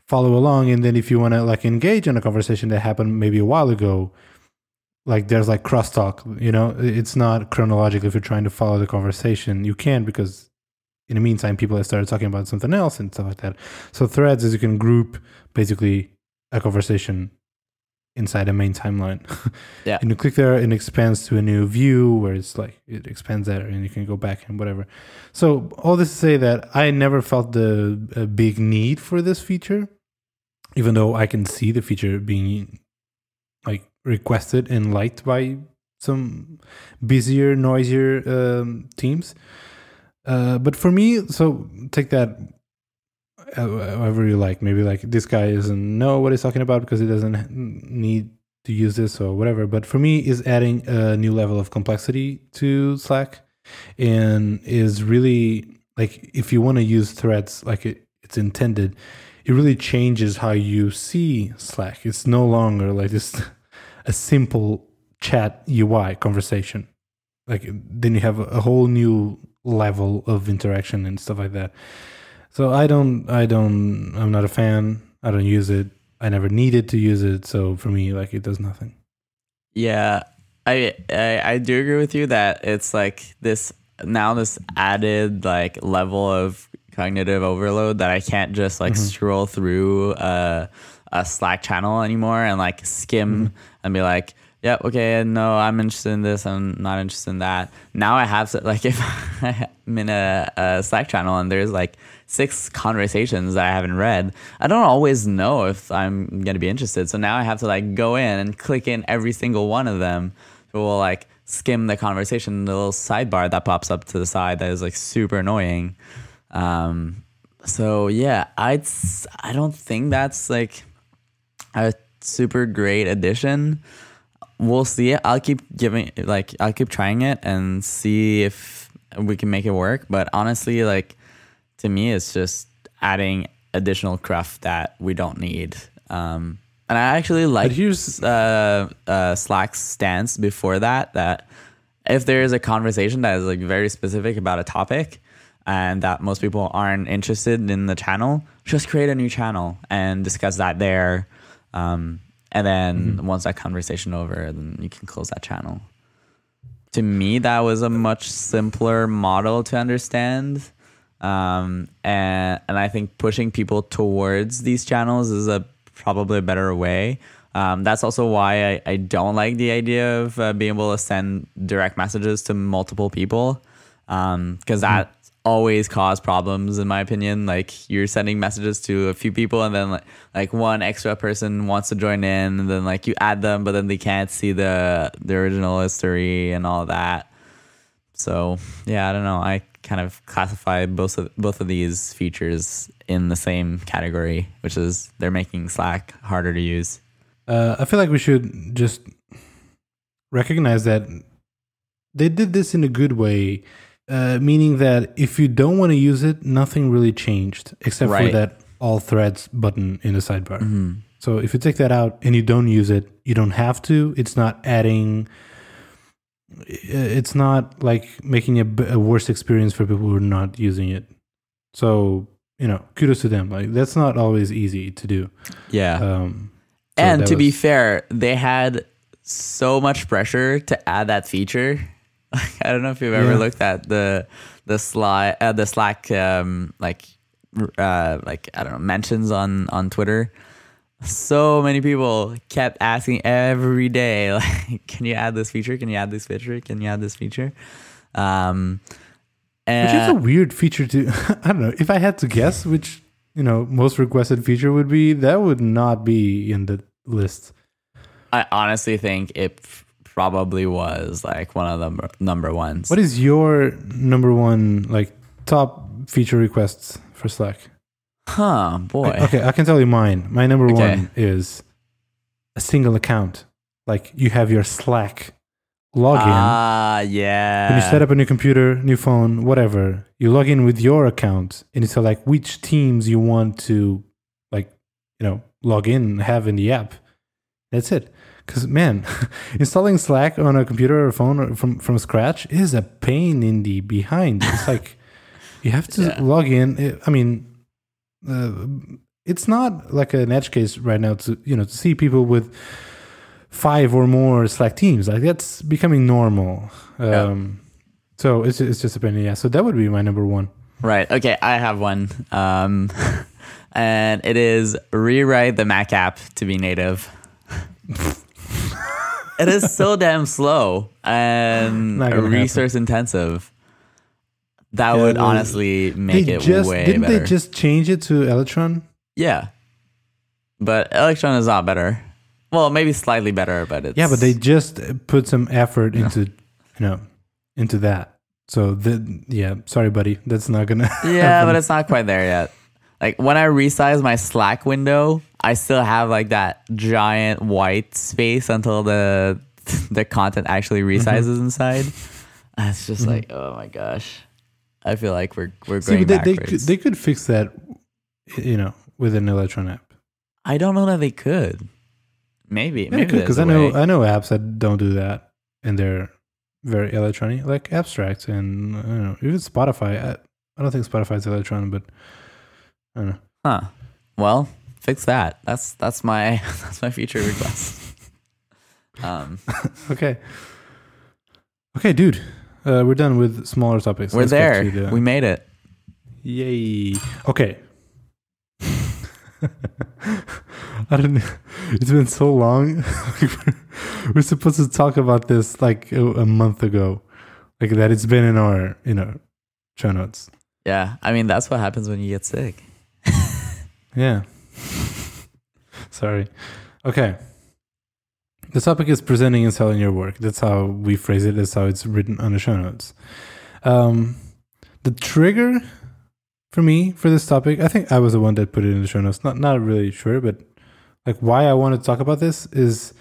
Speaker 1: follow along, and then if you want to like engage in a conversation that happened maybe a while ago, like there's like crosstalk you know? It's not chronological if you're trying to follow the conversation you can because in the meantime people have started talking about something else and stuff like that. So threads is you can group basically a conversation inside a main timeline.
Speaker 2: Yeah.
Speaker 1: and you click there and it expands to a new view where it's like it expands there and you can go back and whatever. So all this to say that i never felt the a big need for this feature even though i can see the feature being like requested and liked by some busier, noisier um, teams. Uh, but for me, so take that however you like. Maybe like this guy doesn't know what he's talking about because he doesn't need to use this or whatever. But for me, is adding a new level of complexity to Slack, and is really like if you want to use threads like it, it's intended, it really changes how you see Slack. It's no longer like this a simple chat UI conversation. Like then you have a, whole new level of interaction and stuff like that. So I don't I don't I'm not a fan. I don't use it. I never needed to use it. So for me, like it does nothing.
Speaker 2: Yeah, I, I I do agree with you that it's like this now this added like level of cognitive overload that I can't just like mm-hmm. scroll through a, a Slack channel anymore and like skim mm-hmm. and be like, yep, okay, no, I'm interested in this, I'm not interested in that. Now I have to like if I'm in a, a Slack channel and there's like six conversations that I haven't read, I don't always know if I'm gonna be interested. So now I have to like go in and click in every single one of them. So we'll like skim the conversation, the little sidebar that pops up to the side that is like super annoying. Um, so yeah, I'd s- I don't think that's like a super great addition. We'll see. it. I'll keep giving like I'll keep trying it and see if we can make it work. But honestly, like to me, it's just adding additional cruft that we don't need. Um, and I actually like
Speaker 1: here's-
Speaker 2: uh, uh, Slack's stance before that. That if there is a conversation that is like very specific about a topic and that most people aren't interested in the channel, just create a new channel and discuss that there. Um, and then once that conversation over, then you can close that channel. To me, that was a much simpler model to understand. Um, and and I think pushing people towards these channels is a probably a better way. Um, that's also why I, I don't like the idea of uh, being able to send direct messages to multiple people because that always cause problems in my opinion. Like you're sending messages to a few people and then like, like one extra person wants to join in and then like you add them but then they can't see the the original history and all that. So yeah, I don't know. I kind of classify both of both of these features in the same category, which is they're making Slack harder to use.
Speaker 1: Uh, I feel like we should just recognize that they did this in a good way, uh, meaning that if you don't want to use it, nothing really changed except for that all threads button in the sidebar. So if you take that out and you don't use it, you don't have to. It's not adding. It's not like making a worse experience for people who are not using it. So you know, kudos to them. Like that's not always easy to do.
Speaker 2: Yeah.
Speaker 1: Um, so
Speaker 2: and to be fair, they had so much pressure to add that feature. I don't know if you've ever
Speaker 1: Yeah.
Speaker 2: looked at the the slide uh, the Slack um, like uh, like I don't know mentions on on Twitter. So many people kept asking every day, like, "Can you add this feature? Can you add this feature? Can you add this feature?" Um,
Speaker 1: Which is a weird feature to I don't know. If I had to guess which, you know, most requested feature would be, that would not be in the list.
Speaker 2: I honestly think it probably was like one of the number, ones.
Speaker 1: What is your number one like top feature requests for Slack?
Speaker 2: Huh, boy.
Speaker 1: Okay, I can tell you mine. My number
Speaker 2: Okay.
Speaker 1: one is a single account. Like you have your Slack login.
Speaker 2: Ah, yeah.
Speaker 1: when you set up a new computer, new phone, whatever, you log in with your account and you select which teams you want to, like, you know, log in and have in the app. That's it. Because man, installing Slack on a computer or phone or from from scratch is a pain in the behind. It's like you have to
Speaker 2: Yeah.
Speaker 1: log in. I mean, uh, it's not like an edge case right now to you know to see people with five or more Slack teams. Like that's becoming normal.
Speaker 2: Yeah.
Speaker 1: Um, So it's it's just a pain. Yeah. So that would be my number one.
Speaker 2: Right. Okay. I have one. Um, and it is rewrite the Mac app to be native. It is so damn slow and
Speaker 1: gonna happen.
Speaker 2: resource intensive. That
Speaker 1: Yeah,
Speaker 2: would honestly make it
Speaker 1: just
Speaker 2: way
Speaker 1: didn't
Speaker 2: better.
Speaker 1: they just change it to Electron?
Speaker 2: yeah. But Electron is not better. Well, maybe slightly better, but it's
Speaker 1: Yeah, but they just put some effort into you know into that. So the yeah, sorry, buddy, that's not gonna.
Speaker 2: Yeah,
Speaker 1: happen.
Speaker 2: but it's not quite there yet. Like when I resize my Slack window, I still have like that giant white space until the the content actually resizes
Speaker 1: Mm-hmm.
Speaker 2: inside. And It's just like, oh my gosh. I feel like we're we're going
Speaker 1: but they, they
Speaker 2: backwards.
Speaker 1: could they could fix that, you know, with an Electron app?
Speaker 2: I don't know that they could. Maybe,
Speaker 1: Yeah,
Speaker 2: maybe
Speaker 1: because I know. I know apps that don't do that, and they're very electronic, like abstract, and I don't know even Spotify. I, I don't think Spotify's electronic, but I don't know.
Speaker 2: Huh. Well, fix that. That's that's my that's my future request. um,
Speaker 1: Okay, okay, dude, uh, we're done with smaller topics.
Speaker 2: we're
Speaker 1: Let's
Speaker 2: there.
Speaker 1: to the-
Speaker 2: We made it.
Speaker 1: Yay. Okay. I don't know. It's been so long. We're supposed to talk about this like a, a month ago. Like that it's been in our, you know, show notes.
Speaker 2: Yeah. I mean, that's what happens when you get sick.
Speaker 1: Yeah. Sorry. Okay. The topic is presenting and selling your work. That's how we phrase it. That's how it's written on the show notes. Um, the trigger for me for this topic, I think I was the one that put it in the show notes. Not not really sure, but like why I want to talk about this is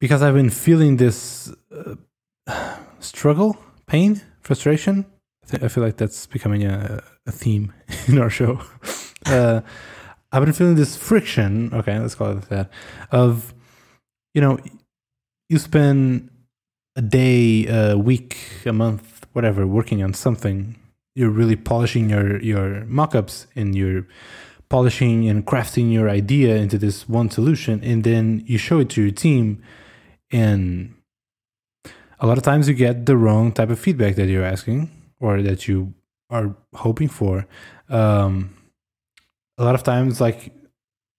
Speaker 1: because I've been feeling this uh, struggle, pain, frustration. I, I feel like that's becoming a, a theme in our show. Uh, I've been feeling this friction. Okay, let's call it that. Of you know, you spend a day, a week, a month, whatever, working on something. You're really polishing your your mock-ups and you're polishing and crafting your idea into this one solution, and then you show it to your team, and a lot of times you get the wrong type of feedback that you're asking or that you are hoping for. Um, a lot of times, like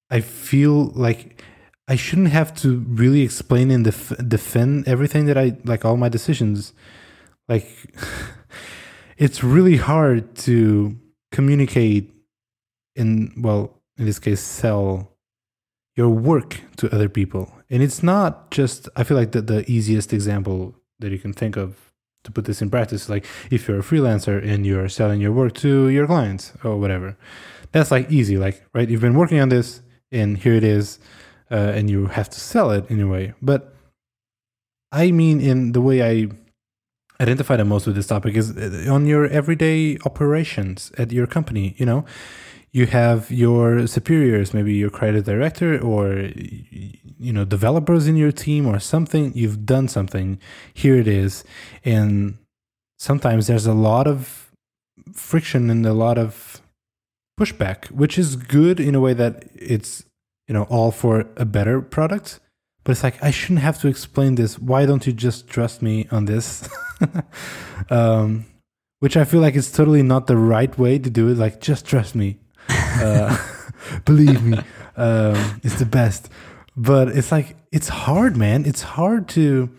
Speaker 1: I feel like I shouldn't have to really explain and def- defend everything that I like all my decisions. Like it's really hard to communicate in well, in this case, sell your work to other people. And it's not just I feel like the, the easiest example that you can think of to put this in practice like if you're a freelancer and you're selling your work to your clients or whatever that's like easy like right? You've been working on this and here it is uh, and you have to sell it in a way. But i mean in the way i identify the most with this topic is uh, on your everyday operations at your company you know? You have your superiors maybe your creative director or you know developers in your team or something. You've done something. Here it is. And sometimes there's a lot of friction and a lot of pushback which is good in a way that it's you know all for a better product. But it's like i shouldn't have to explain this. Why don't you just trust me on this? Um, which i feel like is totally not the right way to do it. Like just trust me. Uh, believe me. Um, it's the best. But it's like it's hard man. It's hard to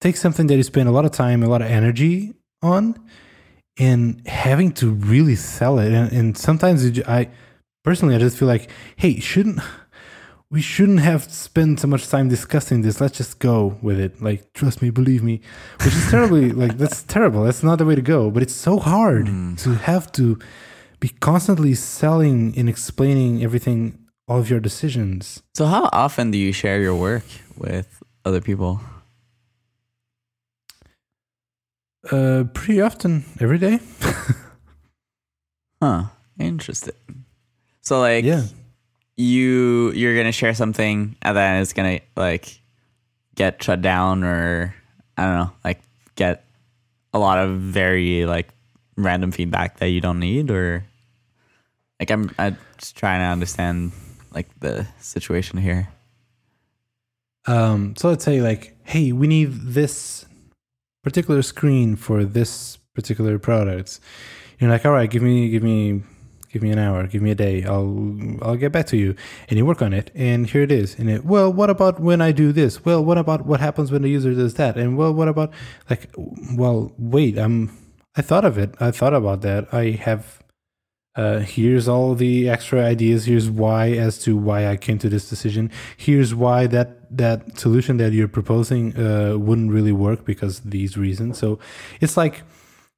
Speaker 1: take something that you spend a lot of time a lot of energy on and having to really sell it. And, and sometimes ju- i personally i just feel like hey shouldn't we shouldn't have spent so much time discussing this. Let's just go with it. Like trust me believe me which is terribly like that's terrible. That's not the way to go but it's so hard mm. to have to be constantly selling and explaining everything all of your decisions.
Speaker 2: So, how often do you share your work with other people?
Speaker 1: Uh pretty often every day
Speaker 2: Huh. Interesting. So, like,
Speaker 1: yeah
Speaker 2: you you're gonna share something, and then it's gonna like get shut down, or I don't know, like get a lot of very like random feedback that you don't need, or like I'm I'm just trying to understand like the situation here.
Speaker 1: Um, so let's say like, hey, we need this particular screen for this particular product. You're like, all right, give me, give me, give me an hour, give me a day. I'll, I'll get back to you. And you work on it, and here it is. And it, well, what about when I do this? Well, what about what happens when the user does that? And well, what about like, well, wait, I'm, I thought of it. I thought about that. I have. Uh, here's all the extra ideas. Here's why as to why I came to this decision. Here's why that that solution that you're proposing uh, wouldn't really work because these reasons. So it's like,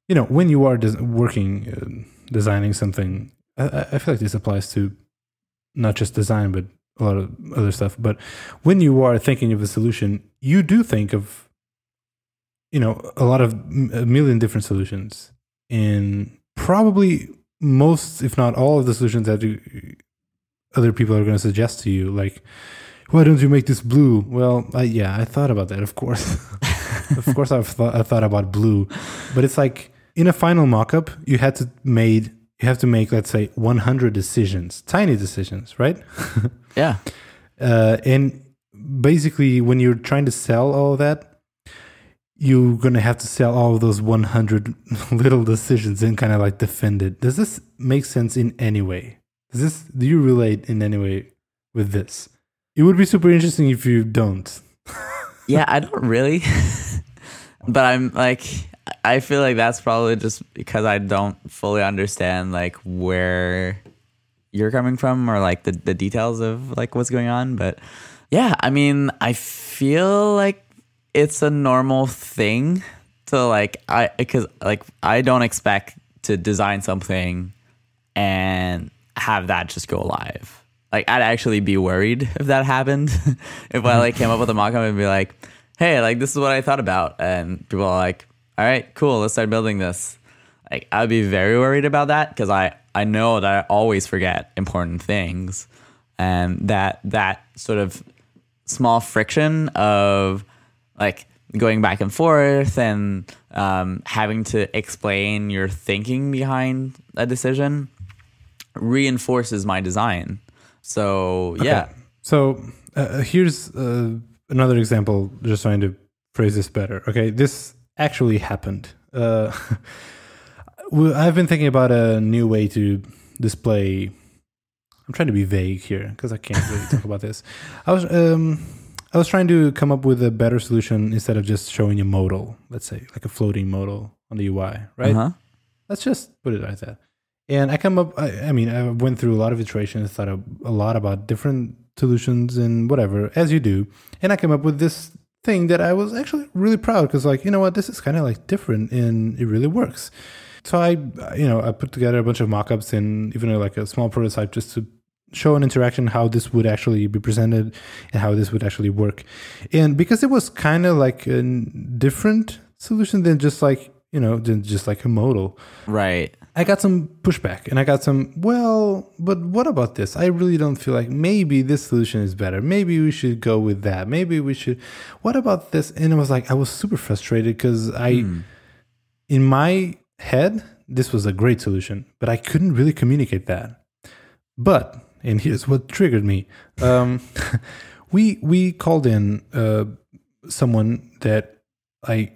Speaker 1: you know, when you are des- working, uh, designing something, I, I feel like this applies to not just design, but a lot of other stuff. But when you are thinking of a solution, you do think of, you know, a lot of a million different solutions, and probably most, if not all, of the solutions that you, other people are going to suggest to you. Like, why don't you make this blue? Well, I, yeah, I thought about that. Of course, of course, I've thought, I thought about blue, but it's like in a final mockup, you had to made you have to make let's say 100 decisions, tiny decisions, right?
Speaker 2: Yeah.
Speaker 1: uh, and basically, when you're trying to sell all that, you're gonna have to sell all those 100 little decisions and kind of like defend it. Does this make sense in any way? Does this do you relate in any way with this? It would be super interesting if you don't.
Speaker 2: Yeah, I don't really. but I'm like I feel like that's probably just because I don't fully understand like where you're coming from or like the, the details of like what's going on. But yeah, I mean, I feel like it's a normal thing to like I because like I don't expect to design something and have that just go live. Like I'd actually be worried if that happened. if I like came up with a mock-up and be like, "Hey, like this is what I thought about," and people are like, "All right, cool, let's start building this." Like I'd be very worried about that because I I know that I always forget important things, and that that sort of small friction of like going back and forth and um, having to explain your thinking behind a decision reinforces my design. So yeah,
Speaker 1: Okay. So uh, here's uh, another example, just trying to phrase this better. Okay, this actually happened. Uh, I've been thinking about a new way to display. I'm trying to be vague here because I can't really talk about this. I was um, I was trying to come up with a better solution instead of just showing a modal, let's say like a floating modal on the UI, right?
Speaker 2: Uh-huh.
Speaker 1: let's just put it like that. And I come up, I, I mean, I went through a lot of iterations, thought a, a lot about different solutions and whatever, as you do. And I came up with this thing that I was actually really proud because, like, you know what, this is kind of like different and it really works. So I, you know, I put together a bunch of mockups and even like a small prototype just to show an interaction how this would actually be presented and how this would actually work. And because it was kind of like a different solution than just like, you know, than just like a modal.
Speaker 2: right.
Speaker 1: I got some pushback and I got some, well, but what about this? I really don't feel like maybe this solution is better. Maybe we should go with that. Maybe we should, what about this? And it was like, I was super frustrated because I, hmm. in my head, this was a great solution, but I couldn't really communicate that. But, and here's what triggered me. Um, we, we called in uh, someone that I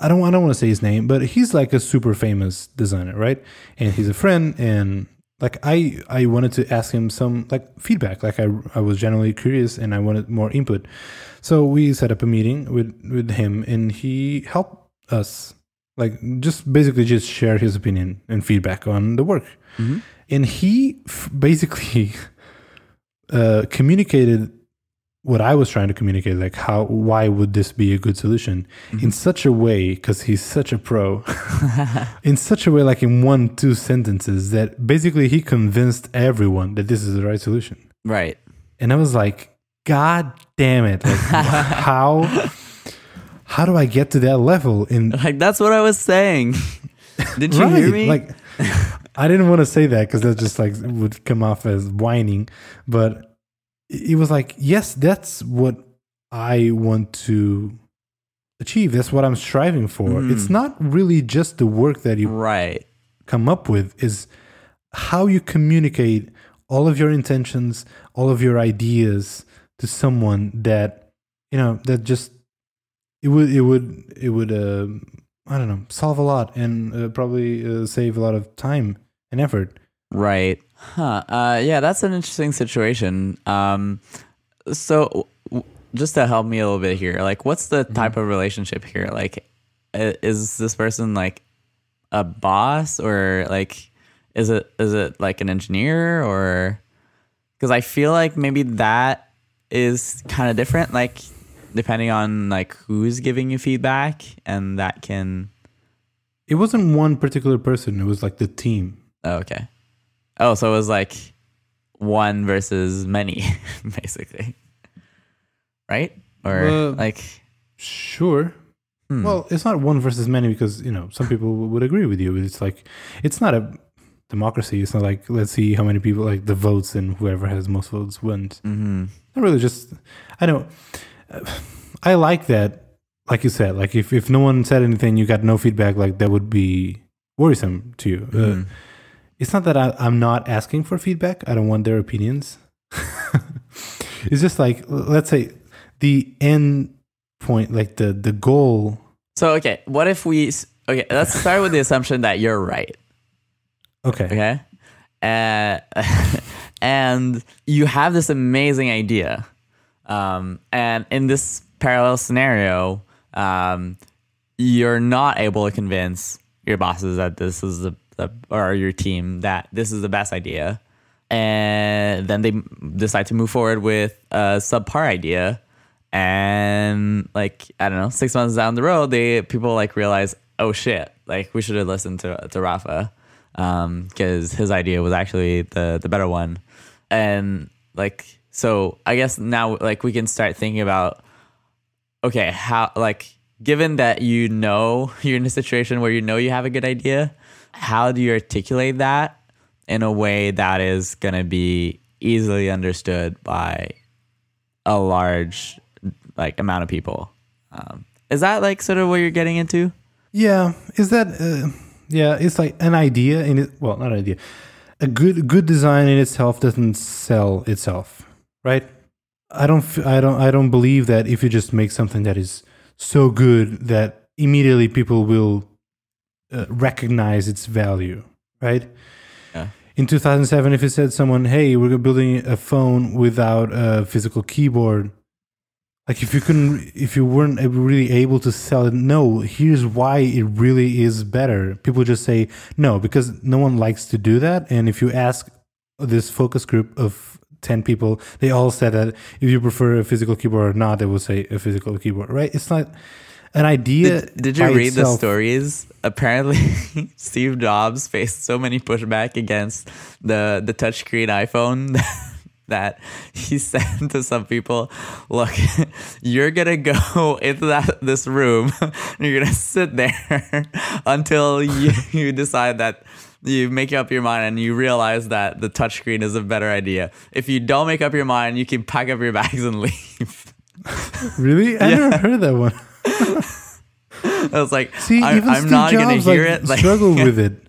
Speaker 1: I don't I don't want to say his name, but he's like a super famous designer, right? And he's a friend and like I I wanted to ask him some like feedback. Like I I was generally curious and I wanted more input. So we set up a meeting with with him and he helped us like just basically just share his opinion and feedback on the work. And he f- basically uh, communicated what I was trying to communicate, like how why would this be a good solution in such a way because he's such a pro, in such a way like in one two sentences that basically he convinced everyone that this is the right solution.
Speaker 2: Right.
Speaker 1: And I was like, God damn it! Like, how how do I get to that level? In
Speaker 2: Like that's what I was saying. Did you hear me?
Speaker 1: Like, I didn't want to say that because that just like would come off as whining, but it was like, yes, that's what I want to achieve. That's what I'm striving for. It's not really just the work that you
Speaker 2: right.
Speaker 1: come up with; is how you communicate all of your intentions, all of your ideas to someone that you know that just it would it would it would uh, I don't know solve a lot and uh, probably uh, save a lot of time and effort.
Speaker 2: Right. Huh. Uh, yeah, that's an interesting situation. Um, so, w- just to help me a little bit here, like, what's the type of relationship here? Like, is this person like a boss, or like, is it is it like an engineer, or because I feel like maybe that is kind of different, like depending on like who's giving you feedback, and that can.
Speaker 1: It wasn't one particular person; it was like the team.
Speaker 2: Oh, okay. Oh, so it was like one versus many, basically. Right? Or
Speaker 1: Uh,
Speaker 2: like
Speaker 1: Sure.
Speaker 2: Hmm.
Speaker 1: Well, it's not one versus many because you know some people would agree with you. It's like it's not a democracy. It's not like let's see how many people like the votes and whoever has most votes wins.
Speaker 2: Mm-hmm.
Speaker 1: Not really. Just I don't know. I like that. Like you said, like if if no one said anything, you got no feedback. Like that would be worrisome to you. Uh,
Speaker 2: Mhm.
Speaker 1: it's not that I, I'm not asking for feedback. I don't want their opinions. it's just like let's say the end point, like the the goal.
Speaker 2: So okay, what if we? Okay, let's start with the assumption that you're right.
Speaker 1: Okay.
Speaker 2: Okay, uh, and you have this amazing idea, um, and in this parallel scenario, um, you're not able to convince your bosses that this is the, the or your team that this is the best idea, and then they decide to move forward with a subpar idea, and like I don't know, six months down the road, they people like realize, oh shit, like we should have listened to to Rafa, because his idea was actually the the better one, and like so I guess now like we can start thinking about okay, how like given that you know you're in a situation where you know you have a good idea, how do you articulate that in a way that is going to be easily understood by a large like amount of people? Um, is that like sort of what you're getting into?
Speaker 1: Yeah, is that uh, yeah, it's like an idea in it well, not an idea. A good good design in itself doesn't sell itself, right? I don't I don't I don't believe that if you just make something that is so good that immediately people will uh, recognize its value, right?
Speaker 2: Yeah.
Speaker 1: In 2007 if you said someone, "Hey, we're building a phone without a physical keyboard." Like if you couldn't, if you weren't really able to sell it, no. Here's why it really is better. People just say no because no one likes to do that. And if you ask this focus group of ten people, they all said that if you prefer a physical keyboard or not, they will say a physical keyboard. Right? It's not an idea.
Speaker 2: Did, did you read the stories? Apparently, Steve Jobs faced so many pushback against the the touchscreen iPhone that he said to some people, "Look, you're gonna go into that this room. and you're gonna sit there until you, you decide that." You make up your mind and you realize that the touchscreen is a better idea. If you don't make up your mind, you can pack up your bags and leave.
Speaker 1: Really? I
Speaker 2: Yeah.
Speaker 1: never heard that one.
Speaker 2: I was like,
Speaker 1: See,
Speaker 2: I,
Speaker 1: even
Speaker 2: I'm
Speaker 1: Steve
Speaker 2: not gonna
Speaker 1: Jobs
Speaker 2: hear
Speaker 1: like,
Speaker 2: it. Like,
Speaker 1: struggle with it.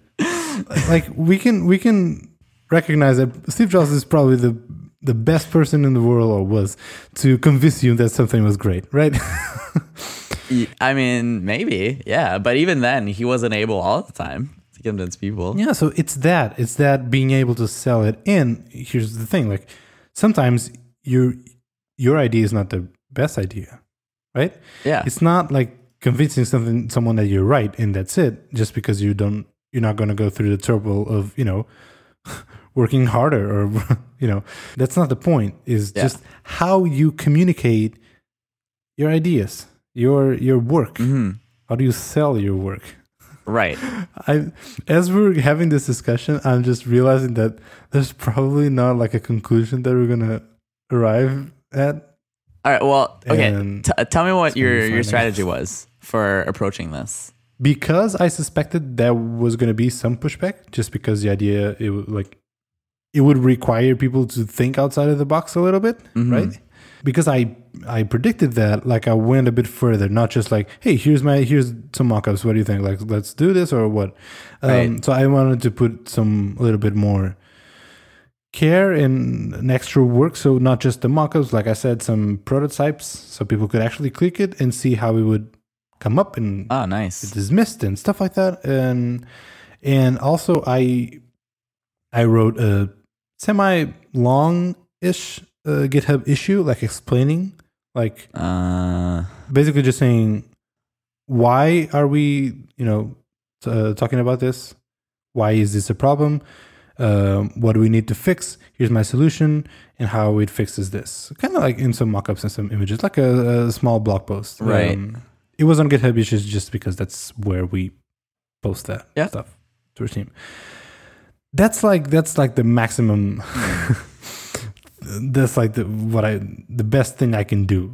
Speaker 1: Like we can we can recognize that Steve Jobs is probably the the best person in the world or was to convince you that something was great, right?
Speaker 2: I mean, maybe, yeah. But even then, he wasn't able all the time to convince people.
Speaker 1: yeah, so it's that. It's that being able to sell it. And here's the thing, like sometimes your your idea is not the best idea, right?
Speaker 2: Yeah.
Speaker 1: It's not like convincing something someone that you're right and that's it just because you don't you're not going to go through the trouble of you know working harder or you know that's not the point is
Speaker 2: Yeah.
Speaker 1: just how you communicate your ideas your your work
Speaker 2: Mhm.
Speaker 1: how do you sell your work
Speaker 2: Right.
Speaker 1: i as we're having this discussion i'm just realizing that there's probably not like a conclusion that we're going to arrive at
Speaker 2: All right. Well, okay. T- tell me what
Speaker 1: gonna
Speaker 2: your your strategy was for approaching this.
Speaker 1: because I suspected there was going to be some pushback, just because the idea it would like it would require people to think outside of the box a little bit,
Speaker 2: Mhm.
Speaker 1: right? Because I I predicted that, like I went a bit further, not just like, hey, here's my here's some mock-ups. What do you think? Like, let's do this or what? Um,
Speaker 2: Right.
Speaker 1: So I wanted to put some a little bit more care and an extra work. So not just the mock-ups, like I said, some prototypes, so people could actually click it and see how it would come up and
Speaker 2: Oh, nice.
Speaker 1: dismissed and stuff like that and and also i i wrote a semi long ish uh, github issue like explaining like
Speaker 2: Uh,
Speaker 1: basically just saying why are we you know uh, talking about this? Why is this a problem? Um, what do we need to fix? Here's my solution and how it fixes this. Kind of like in some mockups and some images like a, a small blog post.
Speaker 2: Right.
Speaker 1: Um, it was on github issues just because that's where we post that
Speaker 2: Yeah.
Speaker 1: stuff to our team. That's like that's like the maximum that's like the what i the best thing i can do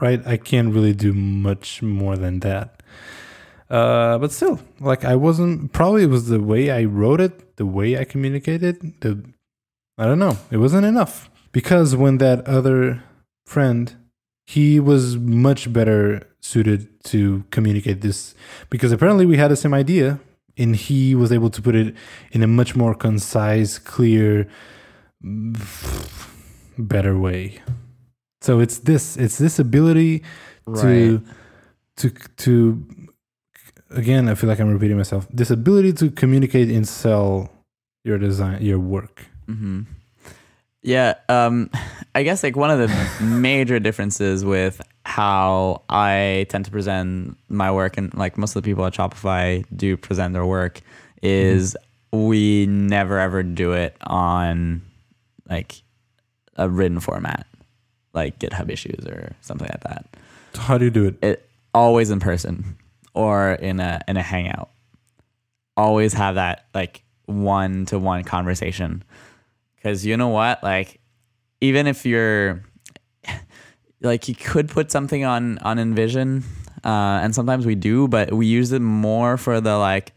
Speaker 1: right i can't really do much more than that Uh, but still, like I wasn't. Probably it was the way I wrote it, the way I communicated. The I don't know. It wasn't enough because when that other friend, he was much better suited to communicate this because apparently we had the same idea, and he was able to put it in a much more concise, clear, better way. So it's this. It's this ability to to to again i feel like i'm repeating myself this ability to communicate and sell your design your work
Speaker 2: hmm Yeah, um, I guess like one of the major differences with how I tend to present my work and like most of the people at Shopify do present their work is we never ever do it on like a written format, like GitHub issues or something like that.
Speaker 1: how do you do it
Speaker 2: It always in person or in a in a hangout. Always have that like one to one conversation. Cause you know what? Like even if you're like you could put something on on InVision, uh, and sometimes we do, but we use it more for the like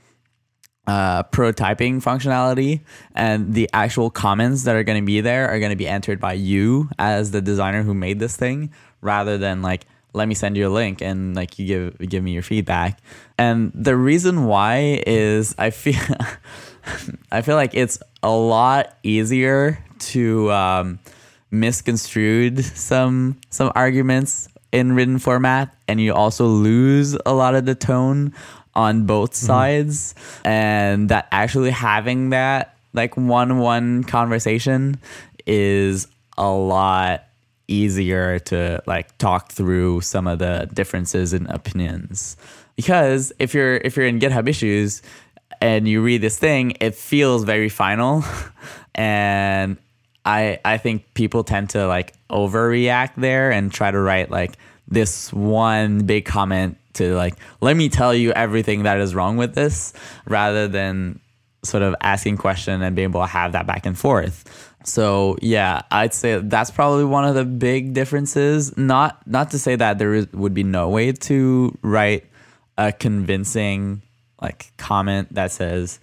Speaker 2: uh, prototyping functionality, and the actual comments that are going to be there are going to be entered by you as the designer who made this thing, rather than like let me send you a link and like you give give me your feedback. And the reason why is I feel I feel like it's a lot easier to um, misconstrued some some arguments in written format, and you also lose a lot of the tone on both mm-hmm. sides, and that actually having that like one one conversation is a lot easier to like talk through some of the differences in opinions. Because if you're if you're in github issues and you read this thing it feels very final. And i i think people tend to like overreact there and try to write like this one big comment to like let me tell you everything that is wrong with this rather than sort of asking question and being able to have that back and forth so yeah, I'd say that's probably one of the big differences. Not not to say that there is, would be no way to write a convincing like comment that says,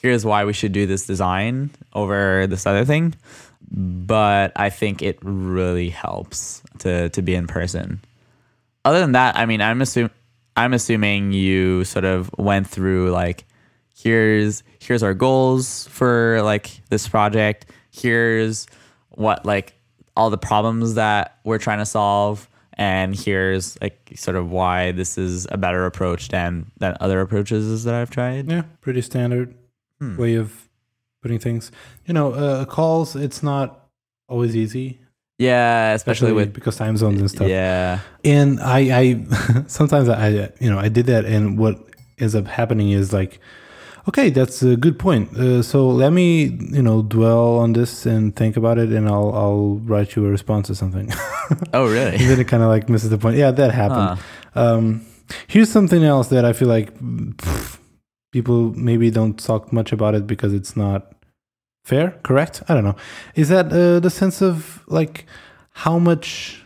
Speaker 2: "Here's why we should do this design over this other thing," but I think it really helps to to be in person. Other than that, I mean, I'm assuming I'm assuming you sort of went through like here's here's our goals for like this project here's what like all the problems that we're trying to solve and here's like sort of why this is a better approach than than other approaches that I've tried.
Speaker 1: yeah pretty standard hmm. way of putting things you know uh, calls it's not always easy
Speaker 2: Yeah, especially, with
Speaker 1: because time zones and stuff
Speaker 2: yeah.
Speaker 1: and I, I sometimes I, you know, I did that, and what ends up happening is like, okay, that's a good point. Uh, so let me, you know, dwell on this and think about it, and I'll, I'll write you a response or something.
Speaker 2: Oh,
Speaker 1: and
Speaker 2: really?
Speaker 1: then it kind of like misses the point. Yeah, that happened. Um, here's something else that I feel like pff, people maybe don't talk much about it because it's not fair. Correct? I don't know. Is that uh, the sense of like how much?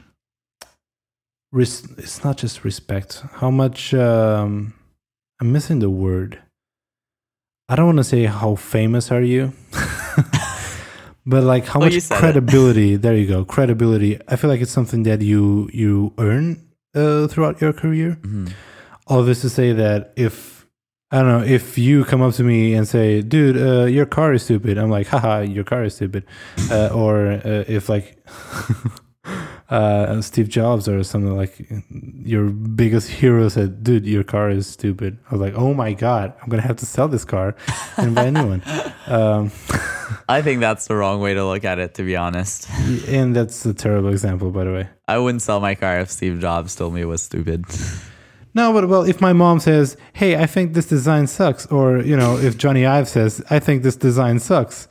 Speaker 1: Res- it's not just respect. How much? Um, I'm missing the word. I don't want to say how famous are you, but like how
Speaker 2: Well,
Speaker 1: much credibility. There you go, credibility. I feel like it's something that you you earn uh, throughout your career.
Speaker 2: Mhm.
Speaker 1: All this to say that if I don't know if you come up to me and say, "Dude, uh, your car is stupid," I'm like, "Haha, your car is stupid," uh, or uh, if like uh, Steve Jobs or something like your biggest hero said, "Dude, your car is stupid," I was like, "Oh my god, I'm gonna have to sell this car and buy a new one." Um,
Speaker 2: I think that's the wrong way to look at it, to be honest.
Speaker 1: and that's a terrible example, by the way.
Speaker 2: I wouldn't sell my car if Steve Jobs told me it was stupid.
Speaker 1: No, but well, if my mom says, "Hey, I think this design sucks," or you know, if Jony Ive says, "I think this design sucks,"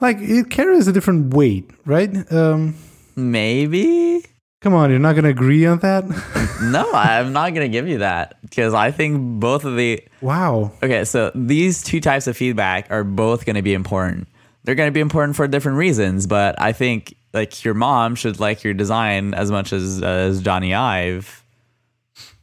Speaker 1: like it carries a different weight, right? Um,
Speaker 2: Maybe.
Speaker 1: come on, you're not gonna agree on that?
Speaker 2: No, I'm not gonna give you that because I think both of the
Speaker 1: wow.
Speaker 2: Okay, so these two types of feedback are both going to be important. They're going to be important for different reasons, but I think like your mom should like your design as much as as Jony Ive,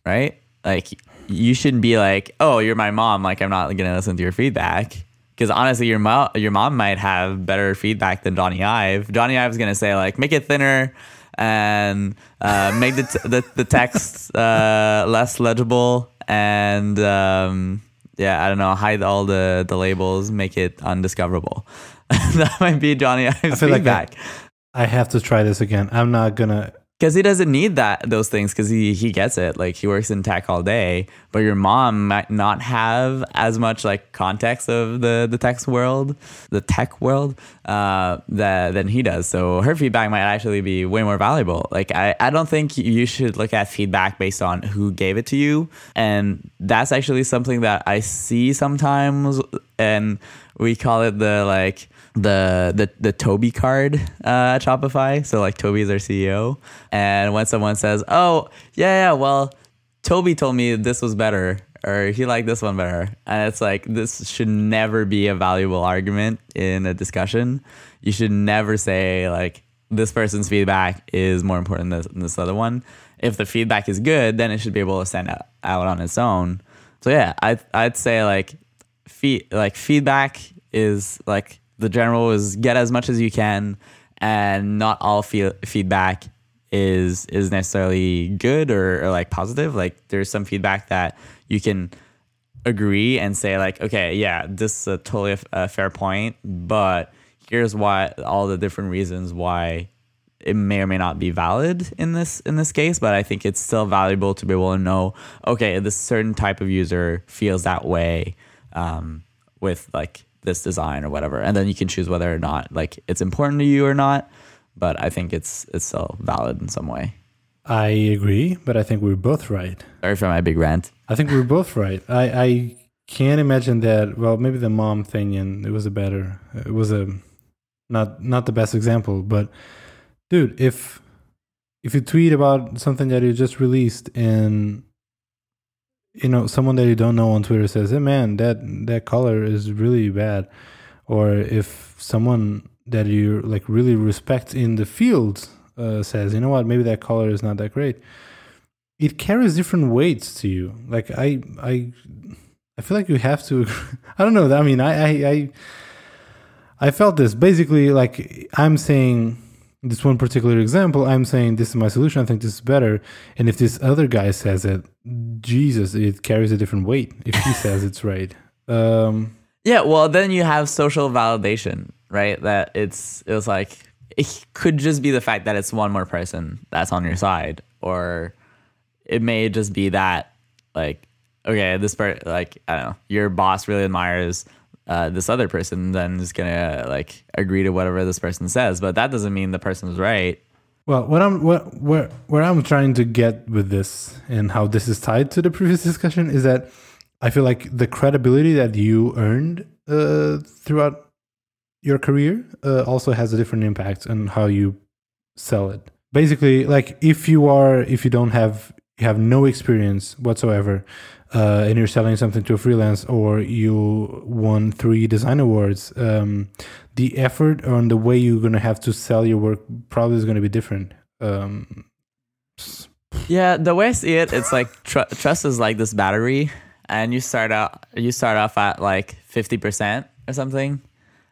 Speaker 2: right? Like you shouldn't be like, oh, you're my mom. Like I'm not gonna listen to your feedback. Because honestly, your mom your mom might have better feedback than Jony Ive. Jony Ive is gonna say like, make it thinner and uh, make the, t- the the text uh, less legible and um, yeah, I don't know, hide all the the labels, make it undiscoverable. that might be Jony Ive's feedback.
Speaker 1: Like I, I have to try this again. I'm not gonna
Speaker 2: because he doesn't need that those things because he he gets it. Like he works in tech all day but your mom might not have as much like context of the the tech world the tech world uh that than he does. So her feedback might actually be way more valuable. Like i i don't think you should look at feedback based on who gave it to you. And that's actually something that i see sometimes and we call it the like the the the Tobi card uh, at Shopify. So like Tobi is our CEO, and when someone says, "Oh yeah, yeah, well, Tobi told me this was better," or he liked this one better, and it's like this should never be a valuable argument in a discussion. You should never say like this person's feedback is more important than this, this other one. If the feedback is good, then it should be able to stand out, out on its own. So yeah, I I'd say like feed like feedback is like the general is get as much as you can, and not all fe- feedback is is necessarily good or, or like positive. Like there's some feedback that you can agree and say like, okay, yeah, this is a totally a, a fair point, but here's why all the different reasons why it may or may not be valid in this in this case, but I think it's still valuable to be able to know, okay, this certain type of user feels that way um, with like this design or whatever, and then you can choose whether or not like it's important to you or not. But I think it's it's still valid in some way.
Speaker 1: I agree, but I think we're both right.
Speaker 2: Sorry for my big rant.
Speaker 1: I think we're both right. I I can't imagine that. Well, maybe the mom thing, and it was a better. It was a not not the best example, but dude, if if you tweet about something that you just released and you know someone that you don't know on Twitter says, "Hey man, that that color is really bad," or if someone that you like really respect in the field uh, says, "You know what? Maybe that color is not that great." It carries different weights to you. Like I, I, I feel like you have to. I don't know. I mean, I, I, I, I felt this basically. Like I'm saying this one particular example, I'm saying this is my solution. I think this is better. And if this other guy says it, Jesus, it carries a different weight. If he says it's right. Um,
Speaker 2: yeah, well, then you have social validation, right? That it's it's like it could just be the fact that it's one more person that's on your side, or it may just be that like okay, this part like I don't know, your boss really admires uh, this other person then is gonna like agree to whatever this person says, but that doesn't mean the person's right.
Speaker 1: Well, what I'm what where where I'm trying to get with this and how this is tied to the previous discussion is that I feel like the credibility that you earned uh, throughout your career uh, also has a different impact on how you sell it. Basically, like if you are if you don't have you have no experience whatsoever uh, and you're selling something to a freelance or you won three design awards, um, the effort on the way you're going to have to sell your work probably is going to be different. Um,
Speaker 2: yeah, the way I see it, it's like tr- trust is like this battery, and you start out you start off at like fifty percent or something,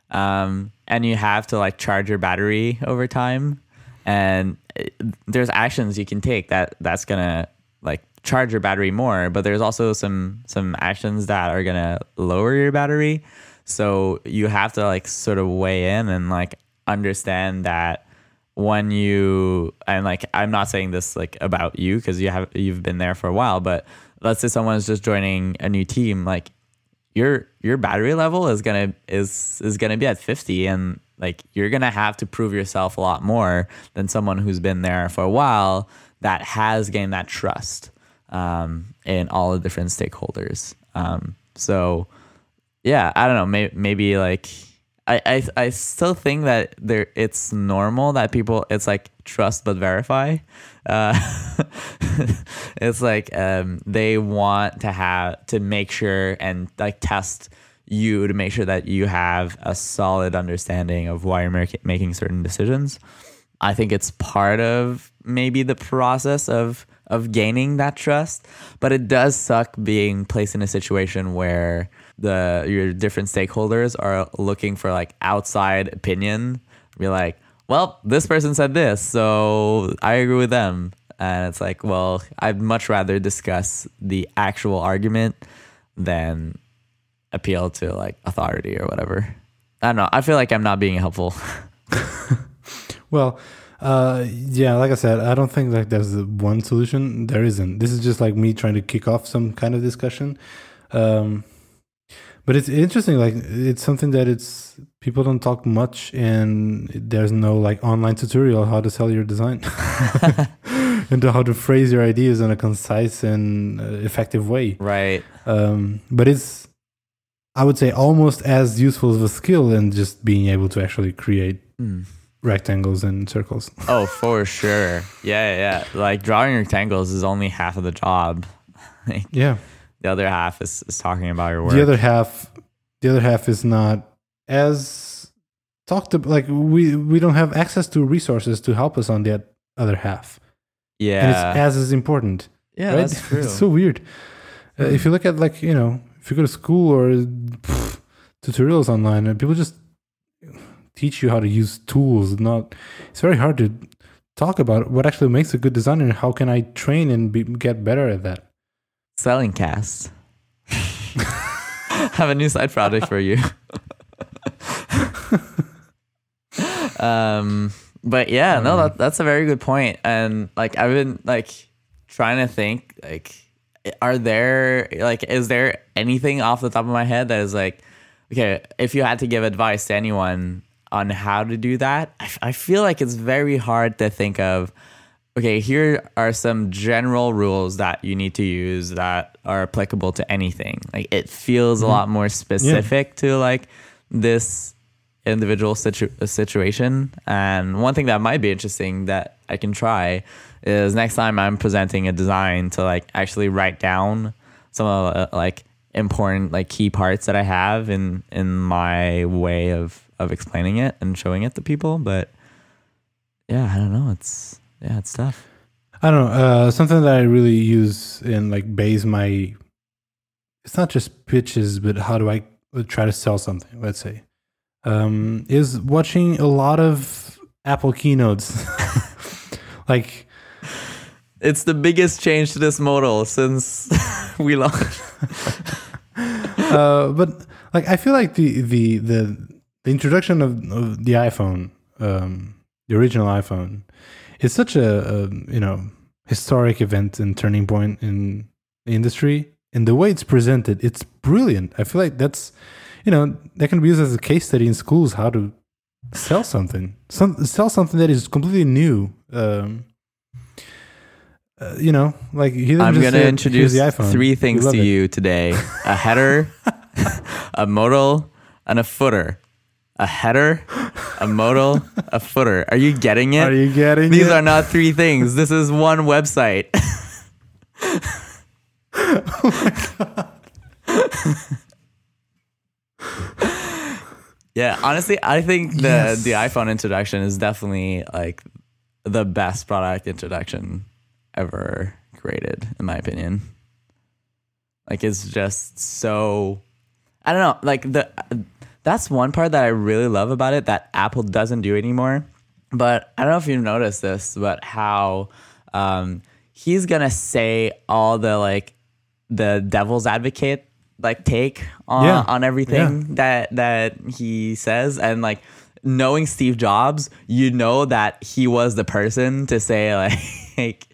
Speaker 2: um, and you have to like charge your battery over time, and it, there's actions you can take that that's gonna like charge your battery more, but there's also some some actions that are gonna lower your battery. So you have to like sort of weigh in and like understand that when you and like I'm not saying this like about you because you have you've been there for a while, but let's say someone's just joining a new team, like your your battery level is gonna is is gonna be at 50 and like you're gonna have to prove yourself a lot more than someone who's been there for a while that has gained that trust um, in all the different stakeholders. Um, so yeah, I don't know. Maybe, maybe like I, I I still think that there it's normal that people it's like trust but verify. Uh, it's like um, they want to have to make sure and like test you to make sure that you have a solid understanding of why you're making certain decisions. I think it's part of maybe the process of of gaining that trust. But it does suck being placed in a situation where the your different stakeholders are looking for like outside opinion. Be like, well, this person said this, so I agree with them. And it's like, well, I'd much rather discuss the actual argument than appeal to like authority or whatever. I don't know. I feel like I'm not being helpful.
Speaker 1: Well, uh, yeah, like I said, I don't think like there's one solution. There isn't. This is just like me trying to kick off some kind of discussion. Um, but it's interesting. Like it's something that it's people don't talk much, and there's no like online tutorial how to sell your design and how to phrase your ideas in a concise and uh, effective way.
Speaker 2: right.
Speaker 1: Um, but it's, I would say, almost as useful as a skill in just being able to actually create
Speaker 2: Hmm.
Speaker 1: Rectangles and circles.
Speaker 2: Oh, for sure. Yeah, yeah. Like drawing rectangles is only half of the job. Like,
Speaker 1: Yeah.
Speaker 2: the other half is, is talking about your work.
Speaker 1: The other half, the other half is not as talked about. Like we we don't have access to resources to help us on that other half, and
Speaker 2: yeah.
Speaker 1: it's as is important.
Speaker 2: yeah,
Speaker 1: right?
Speaker 2: that's true.
Speaker 1: it's so weird. Uh, if you look at like you know, if you go to school or pff, tutorials online, and people just teach you how to use tools. Not, it's very hard to talk about what actually makes a good designer and how can I train and be, get better at that.
Speaker 2: Selling cast. have a new side project for you. um, but yeah, no, that, that's a very good point. And like, I've been like trying to think, like, are there like, is there anything off the top of my head that is like, okay, if you had to give advice to anyone on how to do that, I, f- I feel like it's very hard to think of okay, here are some general rules that you need to use that are applicable to anything. Like it feels a lot more specific to like this individual situ- uh, situation. And one thing that might be interesting that I can try is next time I'm presenting a design to like actually write down some of the like important like key parts that I have in in my way of of explaining it and showing it to people. But yeah, I don't know. It's yeah, it's tough.
Speaker 1: I don't know. Uh, something that I really use in like base my. It's not just pitches, but how do I try to sell something? Let's say, um, is watching a lot of Apple keynotes. like,
Speaker 2: It's the biggest change to this model since we launched.
Speaker 1: uh, but like I feel like the the the, the introduction of, of the iPhone, um, the original iPhone, is such a, a you know historic event and turning point in the industry. And the way it's presented, it's brilliant. I feel like that's you know that can be used as a case study in schools how to sell something, some sell something that is completely new. Um, uh, you know, like
Speaker 2: I'm going to introduce
Speaker 1: the iPhone.
Speaker 2: three things to
Speaker 1: it."
Speaker 2: you today a header, a modal, and a footer. A header, a modal, a footer. Are you getting it?
Speaker 1: Are you getting it?
Speaker 2: These
Speaker 1: it?
Speaker 2: are not three things. This is one website. oh yeah, honestly, I think the
Speaker 1: Yes.
Speaker 2: the iPhone introduction is definitely like the best product introduction ever created, in my opinion. Like it's just so I don't know, like the that's one part that I really love about it that Apple doesn't do anymore. But I don't know if you've noticed this, but how um, he's gonna say all the like the devil's advocate like take on
Speaker 1: Yeah.
Speaker 2: on everything that that he says and like knowing Steve Jobs, you know that he was the person to say like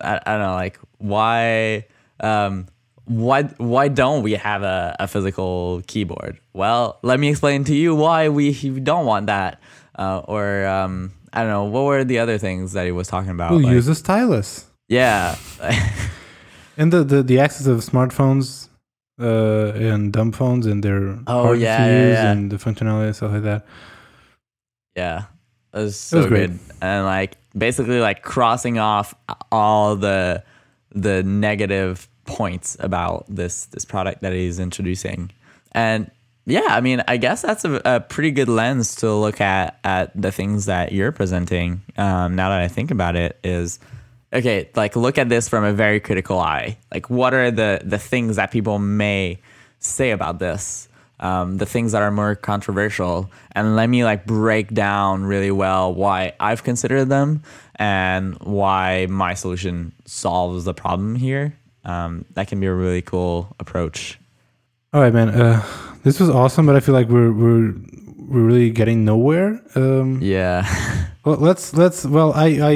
Speaker 2: I, I don't know like why um why why don't we have a, a physical keyboard? Well, let me explain to you why we don't want that. Uh, or um I don't know, what were the other things that he was talking about?
Speaker 1: We'll
Speaker 2: Like,
Speaker 1: use a stylus.
Speaker 2: yeah.
Speaker 1: And the, the, the access of smartphones uh, and dumb phones and their
Speaker 2: Oh, yeah, yeah, yeah.
Speaker 1: and the functionality and stuff like that.
Speaker 2: Yeah. It was so
Speaker 1: was great.
Speaker 2: good. And like basically like crossing off all the the negative points about this this product that he's introducing. And yeah, I mean, I guess that's a, a pretty good lens to look at at the things that you're presenting. Um, now that I think about it, is okay. Like, look at this from a very critical eye. Like, what are the the things that people may say about this? Um, the things that are more controversial, and let me like break down really well why I've considered them and why my solution solves the problem here. Um, that can be a really cool approach.
Speaker 1: All right, man. Uh, this was awesome, but I feel like we're we're we're really getting nowhere. Um,
Speaker 2: Yeah.
Speaker 1: well, let's let's. Well, I I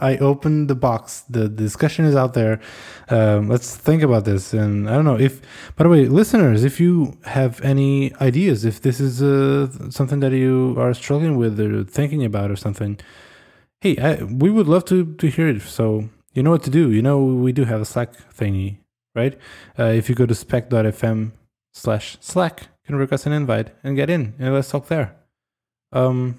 Speaker 1: I opened the box. The discussion is out there. Um, let's think about this. And I don't know if. By the way, listeners, if you have any ideas, if this is uh, something that you are struggling with or thinking about or something, hey, I, we would love to to hear it. So you know what to do. You know we do have a Slack thingy, right? Uh, if you go to spec.fm slash Slack, can request an invite and get in and let's talk there. Um,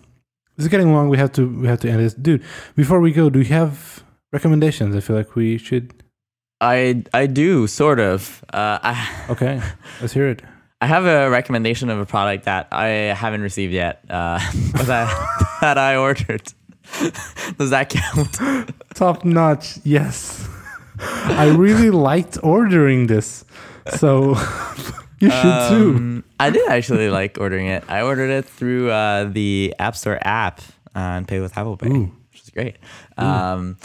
Speaker 1: this is getting long. We have to we have to end this, dude. Before we go, do you have recommendations? I feel like we should.
Speaker 2: I I do sort of. Uh, I
Speaker 1: Okay, let's hear it.
Speaker 2: I have a recommendation of a product that I haven't received yet. Uh, but that that I ordered. Does that count?
Speaker 1: Top notch. Yes, I really liked ordering this, so you should too.
Speaker 2: Um, I did actually like ordering it. I ordered it through uh, the App Store app and pay with Apple Pay,
Speaker 1: Ooh.
Speaker 2: which is great. Um,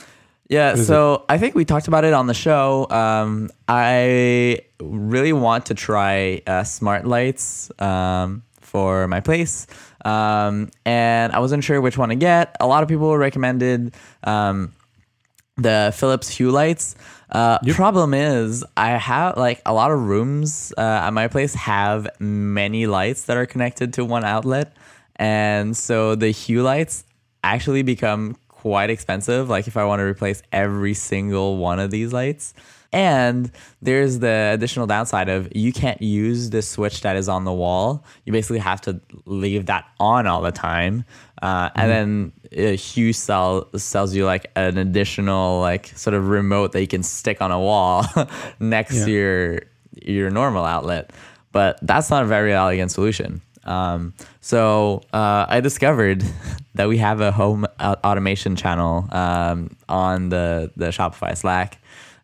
Speaker 2: yeah, so I think we talked about it on the show. Um, I really want to try uh, smart lights um, for my place. Um, and I wasn't sure which one to get. A lot of people recommended um, the Philips Hue lights. Uh, Problem is, I have like a lot of rooms uh, at my place have many lights that are connected to one outlet, and so the Hue lights actually become quite expensive. Like if I want to replace every single one of these lights. And there's the additional downside of you can't use the switch that is on the wall. You basically have to leave that on all the time. Uh, And then uh, A hue sell, sells you like an additional like sort of remote that you can stick on a wall next
Speaker 1: Yeah.
Speaker 2: to your your normal outlet. But that's not a very elegant solution. Um, so uh, I discovered that we have a home automation channel um, on the the Shopify Slack.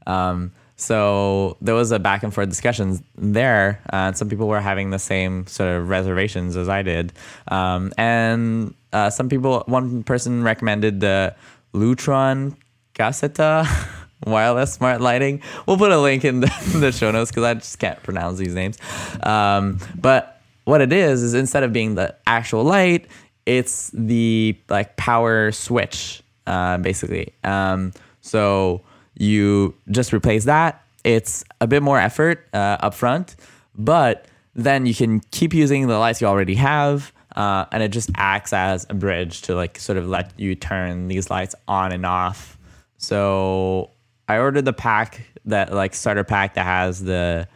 Speaker 2: Um, so there was a back and forth discussions there. Uh, some people were having the same sort of reservations as I did, um, and uh, some people. One person recommended the Lutron Caseta wireless smart lighting. We'll put a link in the, the show notes because I just can't pronounce these names. Um, but what it is is instead of being the actual light, it's the like power switch, uh, basically. Um, so you just replace that. It's a bit more effort uh, up front, but then you can keep using the lights you already have. Uh, and it just acts as a bridge to like sort of let you turn these lights on and off. So I ordered the pack that like starter pack that has the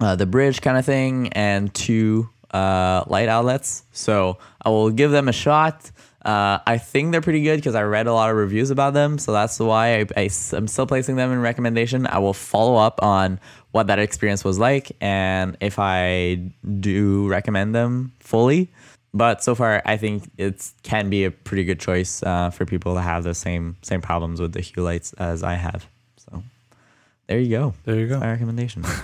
Speaker 2: uh, the bridge kind of thing and two uh, light outlets. So I will give them a shot. Uh, I think they're pretty good because I read a lot of reviews about them. So that's why I, I, am still placing them in recommendation. I will follow up on what that experience was like and if I do recommend them fully. But so far, I think it can be a pretty good choice uh, for people that have the same same problems with the Hue lights as I have. So there you go.
Speaker 1: There you go.
Speaker 2: My recommendation.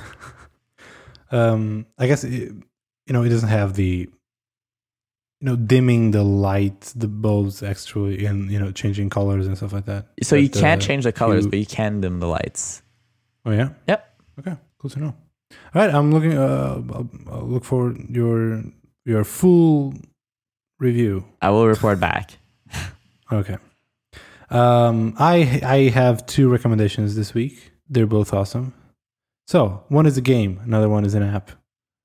Speaker 1: Um, I guess it, you know it doesn't have the you know dimming the light, the bulbs actually, and you know changing colors and stuff like that.
Speaker 2: So you can't change the colors,
Speaker 1: you-
Speaker 2: but you can dim the lights.
Speaker 1: Oh yeah.
Speaker 2: Yep.
Speaker 1: Okay. Cool to know. All right. I'm looking. Uh, I'll, I'll look for your your full review.
Speaker 2: I will report back.
Speaker 1: Okay. Um, I I have two recommendations this week. They're both awesome. So one is a game, another one is an app.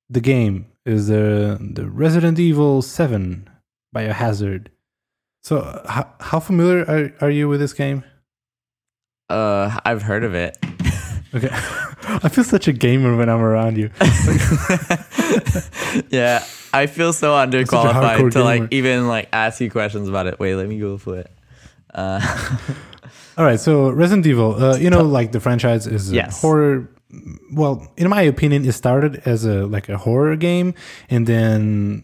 Speaker 1: The game is the the Resident Evil Seven Biohazard. So uh, how, how familiar are, are you with this game?
Speaker 2: Uh, I've heard of it.
Speaker 1: Okay, I feel such a gamer when I'm around you.
Speaker 2: yeah, I feel so underqualified to like
Speaker 1: gamer.
Speaker 2: even like ask you questions about it. Wait, let me Google for it. Uh,
Speaker 1: All right, so Resident Evil, uh, you know, like the franchise is a
Speaker 2: Yes.
Speaker 1: horror well, in my opinion, it started as a like a horror game, and then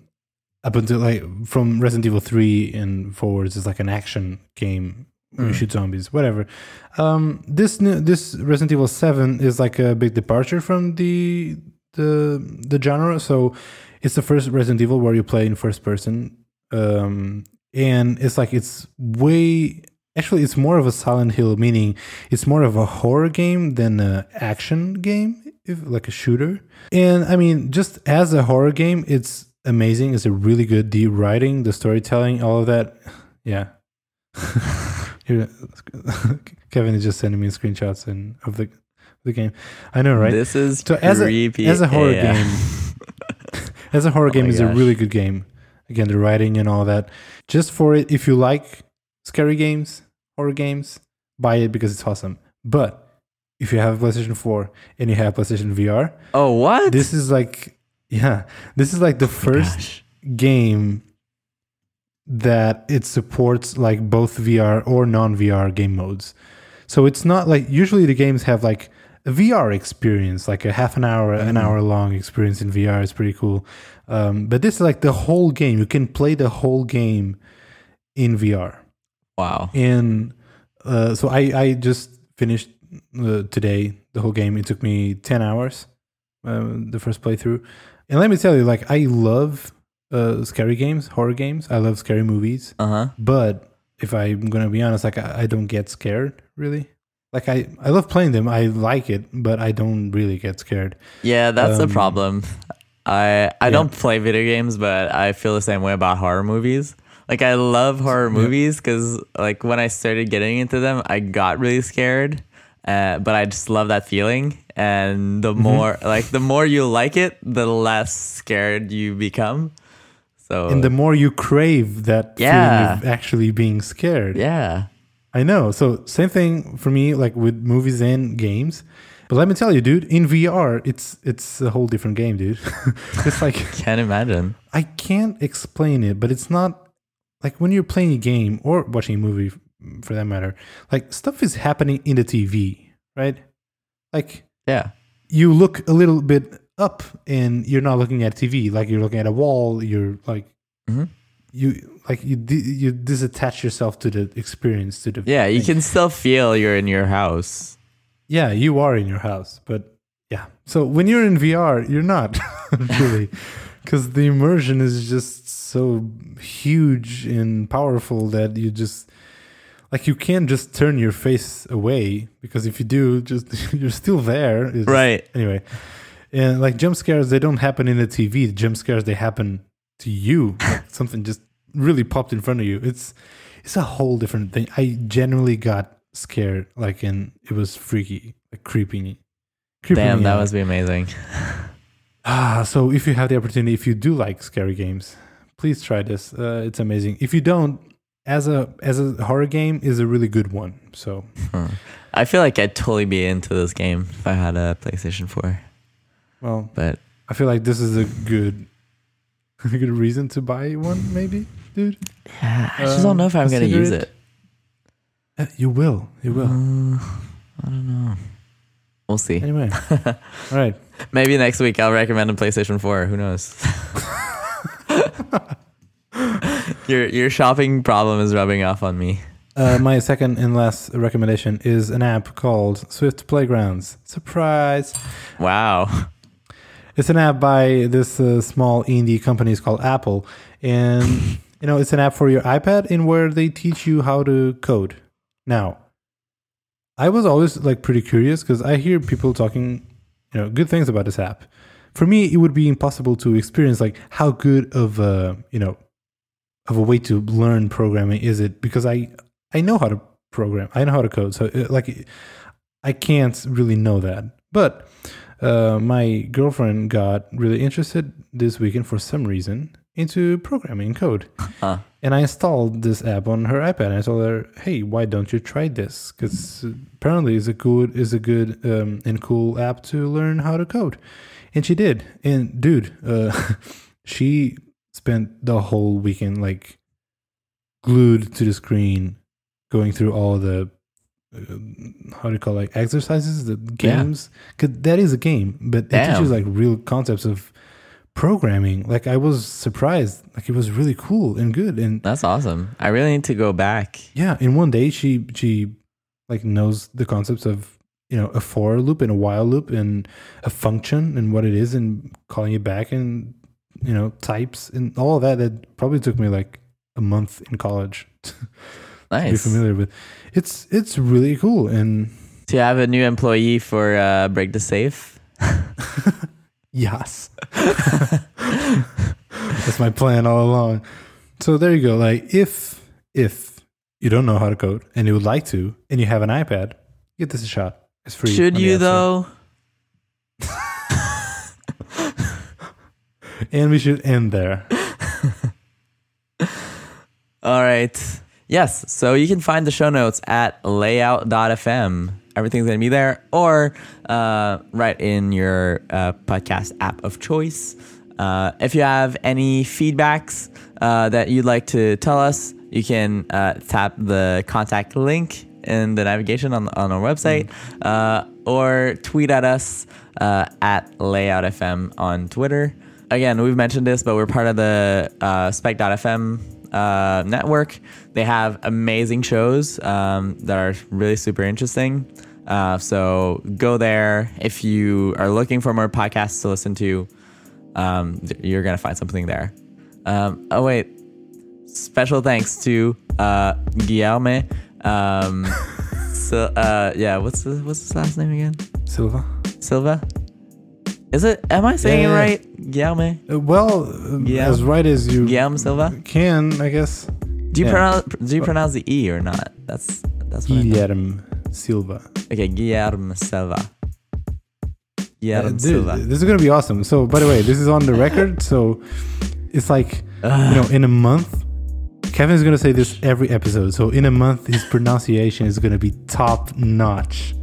Speaker 1: up until like from Resident Evil three and forwards, it's like an action game. Where You
Speaker 2: Mm.
Speaker 1: shoot zombies, whatever. Um, this new, this Resident Evil Seven is like a big departure from the the the genre. So it's the first Resident Evil where you play in first person, um, and it's like it's way. Actually, it's more of a Silent Hill, meaning it's more of a horror game than an action game, if like a shooter. And I mean, just as a horror game, it's amazing. It's a really good. The writing, the storytelling, all of that. Yeah. Here, Kevin is just sending me screenshots and of the the game. I know, right?
Speaker 2: This is
Speaker 1: So as a as a horror
Speaker 2: Yeah.
Speaker 1: game, as a horror
Speaker 2: Oh
Speaker 1: game is a really good game. Again, the writing and all that. Just for it, if you like scary games, horror games, buy it because it's awesome. But if you have a PlayStation 4 and you have PlayStation VR,
Speaker 2: Oh, what?
Speaker 1: this is like, yeah, this is like the oh first
Speaker 2: Gosh.
Speaker 1: game that it supports like both VR or non VR game modes. So it's not like usually the games have like a VR experience, like a half an hour, an
Speaker 2: Mhm.
Speaker 1: hour long experience in VR is pretty cool. Um, but this is like the whole game. You can play the whole game in VR.
Speaker 2: Wow.
Speaker 1: And uh, so I, I just finished uh, today the whole game. It took me 10 hours, uh, the first playthrough. And let me tell you, like, I love uh, scary games, horror games. I love scary movies.
Speaker 2: Uh huh.
Speaker 1: But if I'm going to be honest, like, I, I don't get scared really. Like, I, I love playing them. I like it, but I don't really get scared.
Speaker 2: Yeah, that's the
Speaker 1: Um,
Speaker 2: problem. I I
Speaker 1: yeah.
Speaker 2: don't play video games, but I feel the same way about horror movies. Like I love horror movies because like when I started getting into them, I got really scared. Uh, but I just love that feeling, and the
Speaker 1: Mm-hmm.
Speaker 2: more like the more you like it, the less scared you become. So
Speaker 1: And the more you crave that
Speaker 2: Yeah.
Speaker 1: feeling of actually being scared.
Speaker 2: yeah,
Speaker 1: I know. So same thing for me, like with movies and games. But let me tell you, dude, in VR, it's it's a whole different game, dude. it's like
Speaker 2: can't imagine.
Speaker 1: I can't explain it, but it's not like when you're playing a game or watching a movie, for that matter. Like stuff is happening in the TV, right? Like
Speaker 2: Yeah,
Speaker 1: you look a little bit up, and you're not looking at TV. Like you're looking at a wall. You're like
Speaker 2: Mhm.
Speaker 1: you like you you disattach yourself to the experience to the
Speaker 2: yeah. You can still feel you're in your house.
Speaker 1: Yeah, you are in your house, but yeah. So when you're in VR, you're not really, because the immersion is just so huge and powerful that you just like you can't just turn your face away because if you do, just you're still there. It's-
Speaker 2: Right.
Speaker 1: Anyway, and like jump scares, they don't happen in the TV. The jump scares they happen to you. Like something just really popped in front of you. It's it's a whole different thing. I genuinely got scared, like, and it was freaky, like creepy. creeping
Speaker 2: Damn, that
Speaker 1: out.
Speaker 2: must be amazing.
Speaker 1: Ah, so if you have the opportunity, if you do like scary games, please try this. Uh, it's amazing. If you don't, as a as a horror game, is a really good one. So
Speaker 2: Hmm. I feel like I'd totally be into this game if I had a PlayStation 4.
Speaker 1: Well,
Speaker 2: But
Speaker 1: I feel like this is a good a good reason to buy one, maybe, dude.
Speaker 2: yeah, I just
Speaker 1: Um,
Speaker 2: don't know if I'm gonna use
Speaker 1: it.
Speaker 2: it.
Speaker 1: Uh, you will, you will.
Speaker 2: Uh, I don't know. We'll see.
Speaker 1: Anyway, all right.
Speaker 2: Maybe next week I'll recommend a PlayStation 4. Who knows? your your shopping problem is rubbing off on me.
Speaker 1: Uh, my second and last recommendation is an app called Swift Playgrounds. Surprise!
Speaker 2: Wow.
Speaker 1: It's an app by this uh, small indie company it's called Apple, and you know it's an app for your iPad in where they teach you how to code. Now, I was always like pretty curious because I hear people talking, you know, good things about this app. For me, it would be impossible to experience like how good of a you know of a way to learn programming is it because I I know how to program, I know how to code, so uh, like I can't really know that, but uh, my girlfriend got really interested this weekend for some reason into programming code.
Speaker 2: Huh.
Speaker 1: And I installed this app on her iPad. And I told her, "Hey, why don't you try this? Because apparently, it's a good, is a good um, and cool app to learn how to code." And she did. And dude, uh, she spent the whole weekend like glued to the screen, going through all the uh, Uh, how do you call it, like exercises, the games? Because that is a game, but it
Speaker 2: Damn.
Speaker 1: teaches like real concepts of programming. Like I was surprised. Like it was really cool and good. And
Speaker 2: That's awesome. I really need to go back.
Speaker 1: yeah, in one day she she like knows the concepts of you know a for loop and a while loop and a function and what it is and calling it back and you know types and all of that. That probably took me like a month in college to be familiar with. It's it's really cool and
Speaker 2: To have a new employee for uh, Break the Safe.
Speaker 1: yes, that's my plan all along. So there you go. Like if if you don't know how to code and you would like to and you have an iPad, give this a shot. It's free.
Speaker 2: Should you though?
Speaker 1: And we should end there.
Speaker 2: All right. Yes. So you can find the show notes at layout.fm. Everything's going to be there or uh, right in your uh, podcast app of choice. Uh, if you have any feedbacks uh, that you'd like to tell us, you can uh, tap the contact link in the navigation on, on our website uh, or tweet at us at layoutfm on Twitter. Again, we've mentioned this, but we're part of the spec.fm network. They have amazing shows um, that are really super interesting. Uh, so go there if you are looking for more podcasts to listen to. Um, you're gonna find something there. Um, oh wait, special thanks to uh, Guillermo. Um, so uh, yeah, what's the, what's his last name again?
Speaker 1: Silva.
Speaker 2: Silva. Is it? Am I saying
Speaker 1: Yeah,
Speaker 2: it right? Guillermo.
Speaker 1: Uh, well, uh,
Speaker 2: Yeah.
Speaker 1: as right as you
Speaker 2: Guillermo Silva.
Speaker 1: can, I guess.
Speaker 2: Do you
Speaker 1: Yeah.
Speaker 2: pronounce do you pronounce the e or not? That's that's.
Speaker 1: Guillermo Silva.
Speaker 2: Okay, Guillermo Silva.
Speaker 1: Uh,
Speaker 2: Guillermo
Speaker 1: dude,
Speaker 2: Silva.
Speaker 1: this is gonna be awesome. So, by the way, this is on the record. So, it's like you know, in a month, Kevin is gonna say this every episode. So, in a month, his pronunciation is gonna be top notch.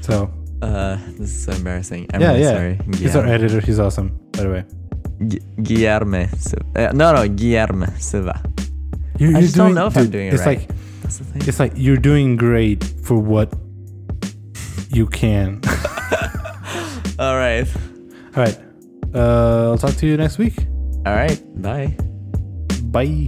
Speaker 1: So,
Speaker 2: Uh, this is so embarrassing. I'm
Speaker 1: yeah,
Speaker 2: really
Speaker 1: yeah,
Speaker 2: sorry.
Speaker 1: he's our editor. He's awesome. By the way,
Speaker 2: Gu- Guillermo Silva. Uh, no, no, Guillermo Silva.
Speaker 1: you're,
Speaker 2: I
Speaker 1: you're
Speaker 2: just don't know if I'm doing it
Speaker 1: It's
Speaker 2: right.
Speaker 1: like
Speaker 2: That's the thing.
Speaker 1: it's like you're doing great for what you can.
Speaker 2: All right.
Speaker 1: All right. Uh, I'll talk to you next week.
Speaker 2: All right. Bye.
Speaker 1: Bye.